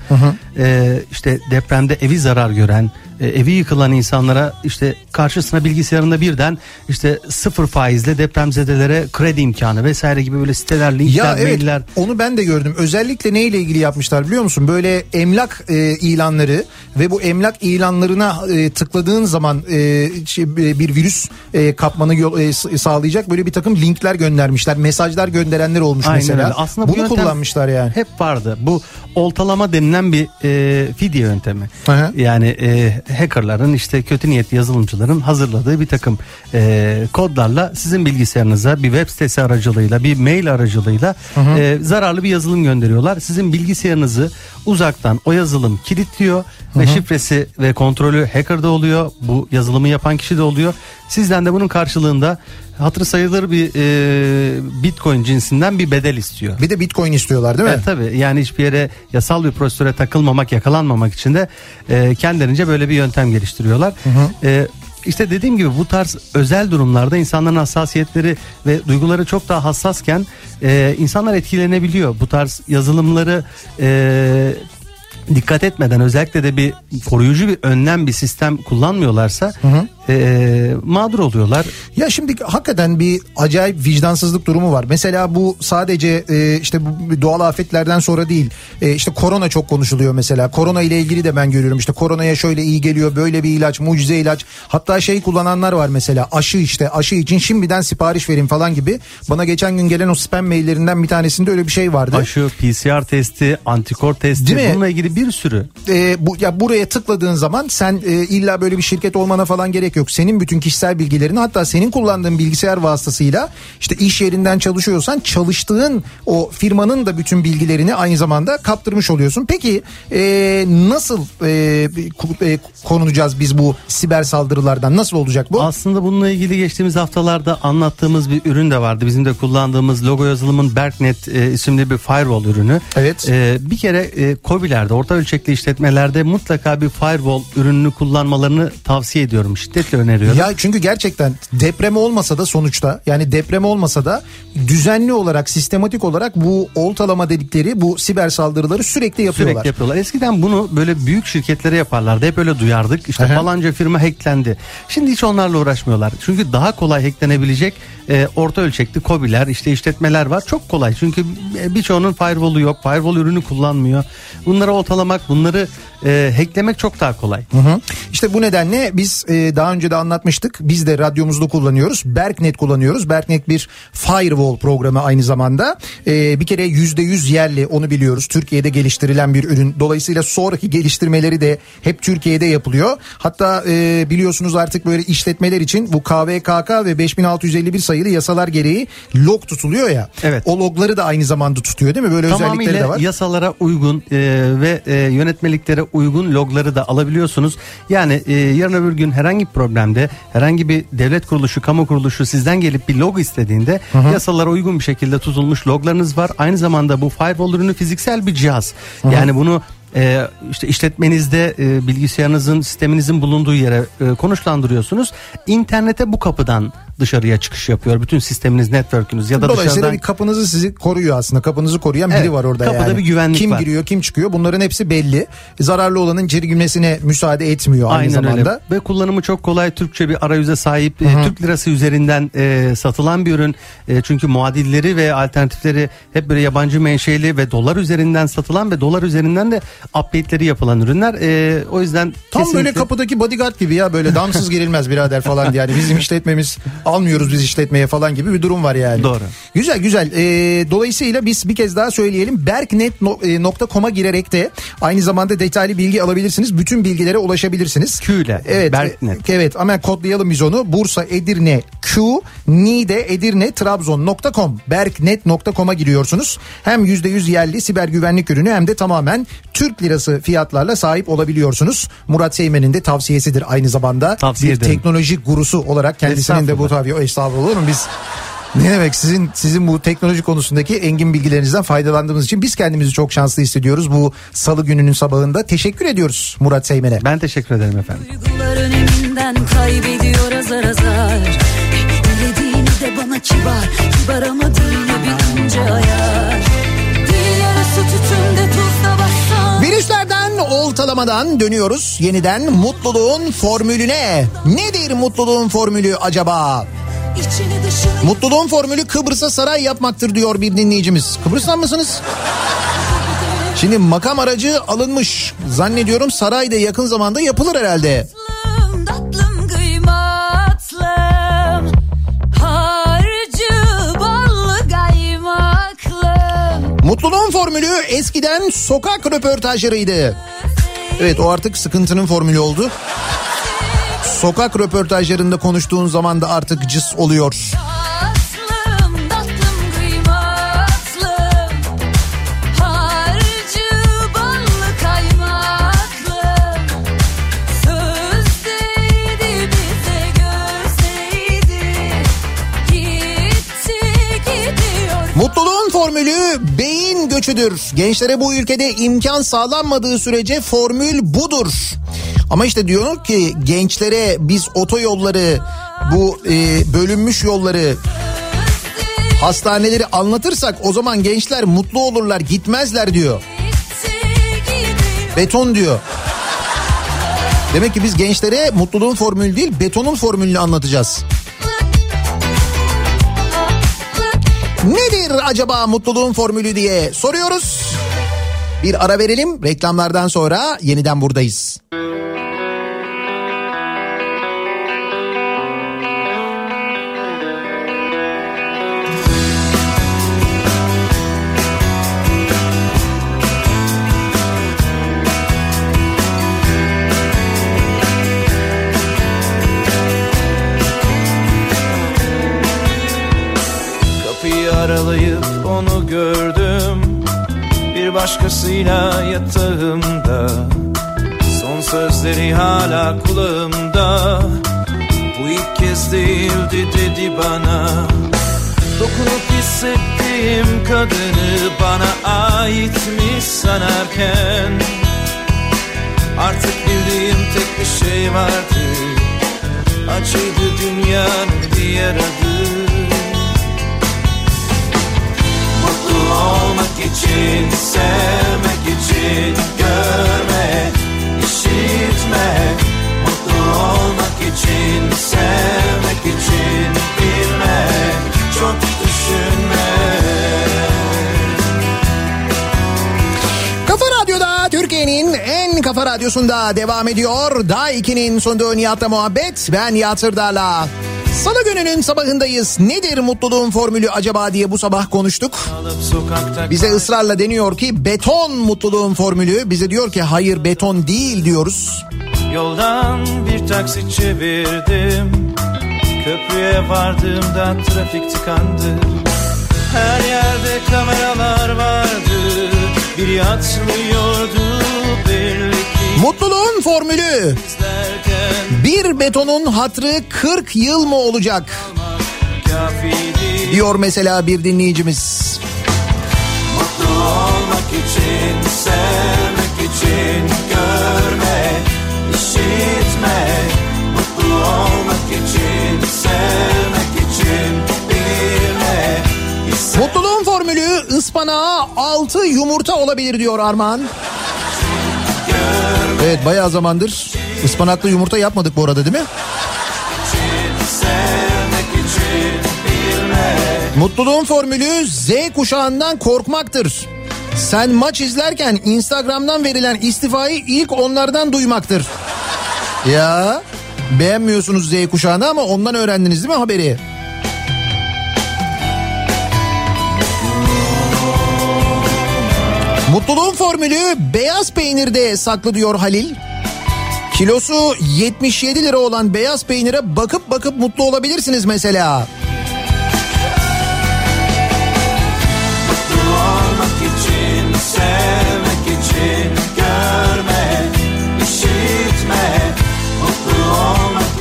Speaker 7: E, işte depremde evi zarar gören, e, evi yıkılan insanlara işte karşısına bilgisayarında birden işte sıfır faizle depremzedelere kredi imkanı vesaire gibi böyle siteler, linkler,
Speaker 1: Ya evet
Speaker 7: mailler
Speaker 1: onu ben de gördüm. Özellikle neyle ilgili yapmışlar biliyor musun? Böyle emlak e, ilanları ve bu emlak ilanlarına e, tıkladığın zaman e, şey, e, bir virüs e, kapmanı yol, e, sağlayacak böyle bir takım linkler göndermişler. Mesajlar gönderenler olmuş
Speaker 7: Aynen
Speaker 1: mesela.
Speaker 7: öyle. Aslında bu
Speaker 1: Bunu
Speaker 7: yöntem
Speaker 1: kullanmışlar yani.
Speaker 7: Hep vardı. Bu oltalama denilen bir e, fidye yöntemi.
Speaker 1: Aha.
Speaker 7: Yani e, hackerların işte kötü niyetli yazılımcıların hazırladığı bir takım e, kodlarla sizin bilgisayarınıza bir web sitesi aracılığıyla bir mail aracılığıyla e, zararlı bir yazılım gönderiyorlar. Sizin bilgisayarınızı uzaktan o yazılım kilitliyor ve şifresi ve kontrolü hacker'da oluyor. Bu yazılımı yapan kişi de oluyor. Sizden de bunun karşılığında hatırı sayılır bir e, bitcoin cinsinden bir bedel istiyor.
Speaker 1: Bir de bitcoin istiyorlar değil mi?
Speaker 7: Evet tabii yani hiçbir yere yasal bir prosedüre takılmamak yakalanmamak için de e, kendilerince böyle bir yöntem geliştiriyorlar. E, işte dediğim gibi bu tarz özel durumlarda insanların hassasiyetleri ve duyguları çok daha hassasken e, insanlar etkilenebiliyor. Bu tarz yazılımları e, dikkat etmeden özellikle de bir koruyucu bir önlem bir sistem kullanmıyorlarsa e, mağdur oluyorlar.
Speaker 1: Ya şimdi hakikaten bir acayip vicdansızlık durumu var. Mesela bu sadece e, işte bu doğal afetlerden sonra değil. E, işte korona çok konuşuluyor mesela. Korona ile ilgili de ben görüyorum. İşte koronaya şöyle iyi geliyor. Böyle bir ilaç, mucize ilaç. Hatta şey kullananlar var mesela. Aşı işte. Aşı için şimdiden sipariş verin falan gibi. Bana geçen gün gelen o spam maillerinden bir tanesinde öyle bir şey vardı.
Speaker 7: Aşı, PCR testi, antikor testi
Speaker 1: Değil mi?
Speaker 7: bununla ilgili bir sürü
Speaker 1: e, bu ya buraya tıkladığın zaman sen e, illa böyle bir şirket olmana falan gerek yok. Senin bütün kişisel bilgilerini hatta senin kullandığın bilgisayar vasıtasıyla işte iş yerinden çalışıyorsan çalıştığın o firmanın da bütün bilgilerini aynı zamanda kaptırmış oluyorsun. Peki e, nasıl e, e, konulacağız biz bu siber saldırılardan? Nasıl olacak bu?
Speaker 7: Aslında bununla ilgili geçtiğimiz haftalarda anlattığımız bir ürün de vardı. Bizim de kullandığımız logo yazılımın Berknet e, isimli bir firewall ürünü.
Speaker 1: Evet.
Speaker 7: E, bir kere e, COBİ'lerde, orta ölçekli işletmelerde mutlaka bir firewall ürününü kullanmalarını tavsiye ediyorum. Şiddetle Kesinlikle öneriyorum.
Speaker 1: Ya çünkü gerçekten deprem olmasa da sonuçta yani deprem olmasa da düzenli olarak sistematik olarak bu oltalama dedikleri bu siber saldırıları sürekli yapıyorlar.
Speaker 7: Sürekli yapıyorlar. Eskiden bunu böyle büyük şirketlere yaparlardı. Hep öyle duyardık. İşte
Speaker 1: Aha.
Speaker 7: falanca firma hacklendi. Şimdi hiç onlarla uğraşmıyorlar. Çünkü daha kolay hacklenebilecek e, orta ölçekli kobiler, işte işletmeler var. Çok kolay. Çünkü e, birçoğunun firewall'u yok. Firewall ürünü kullanmıyor. Bunları oltalamak, bunları e, hacklemek çok daha kolay.
Speaker 1: Hı hı. İşte bu nedenle biz e, daha önce de anlatmıştık. Biz de radyomuzda kullanıyoruz. Berknet kullanıyoruz. Berknet bir firewall programı aynı zamanda. E, bir kere yüzde yüz yerli onu biliyoruz. Türkiye'de geliştirilen bir ürün. Dolayısıyla sonraki geliştirmeleri de hep Türkiye'de yapılıyor. Hatta e, biliyorsunuz artık böyle işletmeler için bu KVKK ve 5651 sayılı yasalar gereği log tutuluyor ya.
Speaker 7: Evet.
Speaker 1: O logları da aynı zamanda tutuyor değil mi? Böyle özellikleri de
Speaker 7: Tamamıyla
Speaker 1: var.
Speaker 7: yasalara uygun e, ve e, yönetmeliklere uygun logları da alabiliyorsunuz. Yani e, yarın öbür gün herhangi bir problemde herhangi bir devlet kuruluşu, kamu kuruluşu sizden gelip bir log istediğinde yasalara uygun bir şekilde tutulmuş loglarınız var. Aynı zamanda bu firewall ürünü fiziksel bir cihaz. Yani bunu e, işte işletmenizde e, bilgisayarınızın sisteminizin bulunduğu yere e, konuşlandırıyorsunuz. İnternete bu kapıdan dışarıya çıkış yapıyor. Bütün sisteminiz, network'ünüz ya da
Speaker 1: Dolayısıyla
Speaker 7: dışarıdan
Speaker 1: bir kapınızı sizi koruyor aslında. Kapınızı koruyan biri
Speaker 7: Evet,
Speaker 1: var orada
Speaker 7: kapıda
Speaker 1: yani.
Speaker 7: bir güvenlik
Speaker 1: kim
Speaker 7: var.
Speaker 1: giriyor, kim çıkıyor bunların hepsi belli. Zararlı olanın içeri girmesine müsaade etmiyor aynı
Speaker 7: Aynen
Speaker 1: zamanda.
Speaker 7: öyle. Ve kullanımı çok kolay. Türkçe bir arayüze sahip. e, Türk lirası üzerinden e, satılan bir ürün. E, çünkü muadilleri ve alternatifleri hep böyle yabancı menşeli ve dolar üzerinden satılan ve dolar üzerinden de update'leri yapılan ürünler. E, o yüzden
Speaker 1: Tam
Speaker 7: kesinlikle...
Speaker 1: böyle kapıdaki bodyguard gibi ya böyle damsız girilmez birader falan yani bizim işletmemiz almıyoruz biz işletmeye falan gibi bir durum var yani.
Speaker 7: Doğru.
Speaker 1: Güzel güzel. Ee, dolayısıyla biz bir kez daha söyleyelim. Berknet.com'a girerek de aynı zamanda detaylı bilgi alabilirsiniz. Bütün bilgilere ulaşabilirsiniz.
Speaker 7: Q ile,
Speaker 1: Evet.
Speaker 7: Berknet.
Speaker 1: e, Evet ama kodlayalım biz onu. Bursa, Edirne, Q, Niğde, Edirne, Trabzon.com. Berknet.com'a giriyorsunuz. Hem %100 yerli siber güvenlik ürünü hem de tamamen Türk lirası fiyatlarla sahip olabiliyorsunuz. Murat Seymen'in de tavsiyesidir aynı zamanda.
Speaker 7: Tavsiye
Speaker 1: bir
Speaker 7: ederim.
Speaker 1: teknoloji gurusu olarak kendisinin de bu tabii o estağfurullah olur mu? Biz ne demek sizin sizin bu teknoloji konusundaki engin bilgilerinizden faydalandığımız için biz kendimizi çok şanslı hissediyoruz. Bu salı gününün sabahında teşekkür ediyoruz Murat Seymen'e.
Speaker 7: Ben teşekkür ederim efendim.
Speaker 8: Duygular öneminden kaybediyor azar azar Öyle değil de bana kibar Kibar ama değil bir ince ayar Dil yarısı
Speaker 1: Virüslerden, oltalamadan dönüyoruz. Yeniden mutluluğun formülüne. Nedir mutluluğun formülü acaba? Mutluluğun formülü Kıbrıs'a saray yapmaktır diyor bir dinleyicimiz. Kıbrıs'tan mısınız? Şimdi makam aracı alınmış. Zannediyorum saray da yakın zamanda yapılır herhalde. Mutluluğun formülü eskiden sokak röportajlarıydı. Evet o artık sıkıntının formülü oldu. Sokak röportajlarında konuştuğun zaman da artık cıs oluyor. Formülü beyin göçüdür. Gençlere bu ülkede imkan sağlanmadığı sürece formül budur. Ama işte diyor ki gençlere biz otoyolları, bu e, bölünmüş yolları, hastaneleri anlatırsak o zaman gençler mutlu olurlar, gitmezler diyor. Beton diyor. Demek ki biz gençlere mutluluğun formülü değil, betonun formülünü anlatacağız. Nedir acaba mutluluğun formülü diye soruyoruz. Bir ara verelim. Reklamlardan sonra yeniden buradayız.
Speaker 11: Kapıyı Bir başkasıyla yatağımda. Son sözleri hala kulağımda. Bu ilk kez değildi dedi bana. Dokunup hissettiğim kadını bana aitmiş sanarken? Artık bildiğim tek bir şey vardı. Parçaydı dünyanın diğer adı. Mutlu olmak için, sevmek için Görmek, işitmek Mutlu olmak için, sevmek için Bilmek, çok düşünmek
Speaker 1: Kafa Radyo'da Türkiye'nin en kafa radyosunda devam ediyor. Daha 2'nin sonunda Nihat'la muhabbet. Ben Nihat Sırdar'la. Salı gününün sabahındayız. Nedir mutluluğun formülü acaba diye bu sabah konuştuk. Bize ısrarla deniyor ki beton mutluluğun formülü. Bize diyor ki hayır beton değil diyoruz.
Speaker 11: Yoldan bir taksi çevirdim Köprüye vardığımda trafik tıkandı Her yerde kameralar vardı Biri atlıyordu belli ki
Speaker 1: Mutluluğun formülü bir betonun hatrı 40 yıl mı olacak diyor mesela bir dinleyicimiz.
Speaker 11: Mutlu olmak için, sevmek için Görmek, işitmek Mutlu olmak için, sevmek için Bilmek, hissetmek
Speaker 1: Mutluluğun formülü ıspanağa 6 yumurta olabilir diyor Armağan. Evet bayağı zamandır ıspanaklı yumurta yapmadık bu arada değil mi? Mutluluğun formülü Z kuşağından korkmaktır. Sen maç izlerken Instagram'dan verilen istifayı ilk onlardan duymaktır. Ya beğenmiyorsunuz Z kuşağını ama ondan öğrendiniz değil mi haberi? Mutluluğun formülü beyaz peynirde saklı diyor Halil. Kilosu 77 lira olan beyaz peynire bakıp bakıp mutlu olabilirsiniz mesela.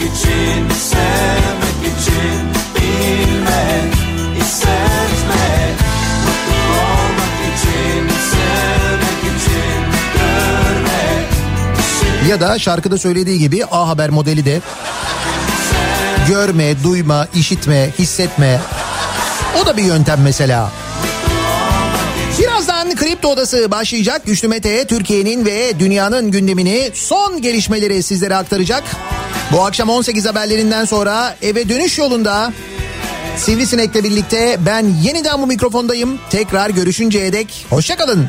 Speaker 11: İçin,
Speaker 1: Ya da şarkıda söylediği gibi A Haber modeli de görme, duyma, işitme, hissetme. O da bir yöntem mesela. Birazdan Kripto Odası başlayacak. Güçlü Mete Türkiye'nin ve dünyanın gündemini son gelişmeleri sizlere aktaracak. Bu akşam 18 haberlerinden sonra eve dönüş yolunda Sivrisinek'le birlikte ben yeniden bu mikrofondayım. Tekrar görüşünceye dek hoşçakalın.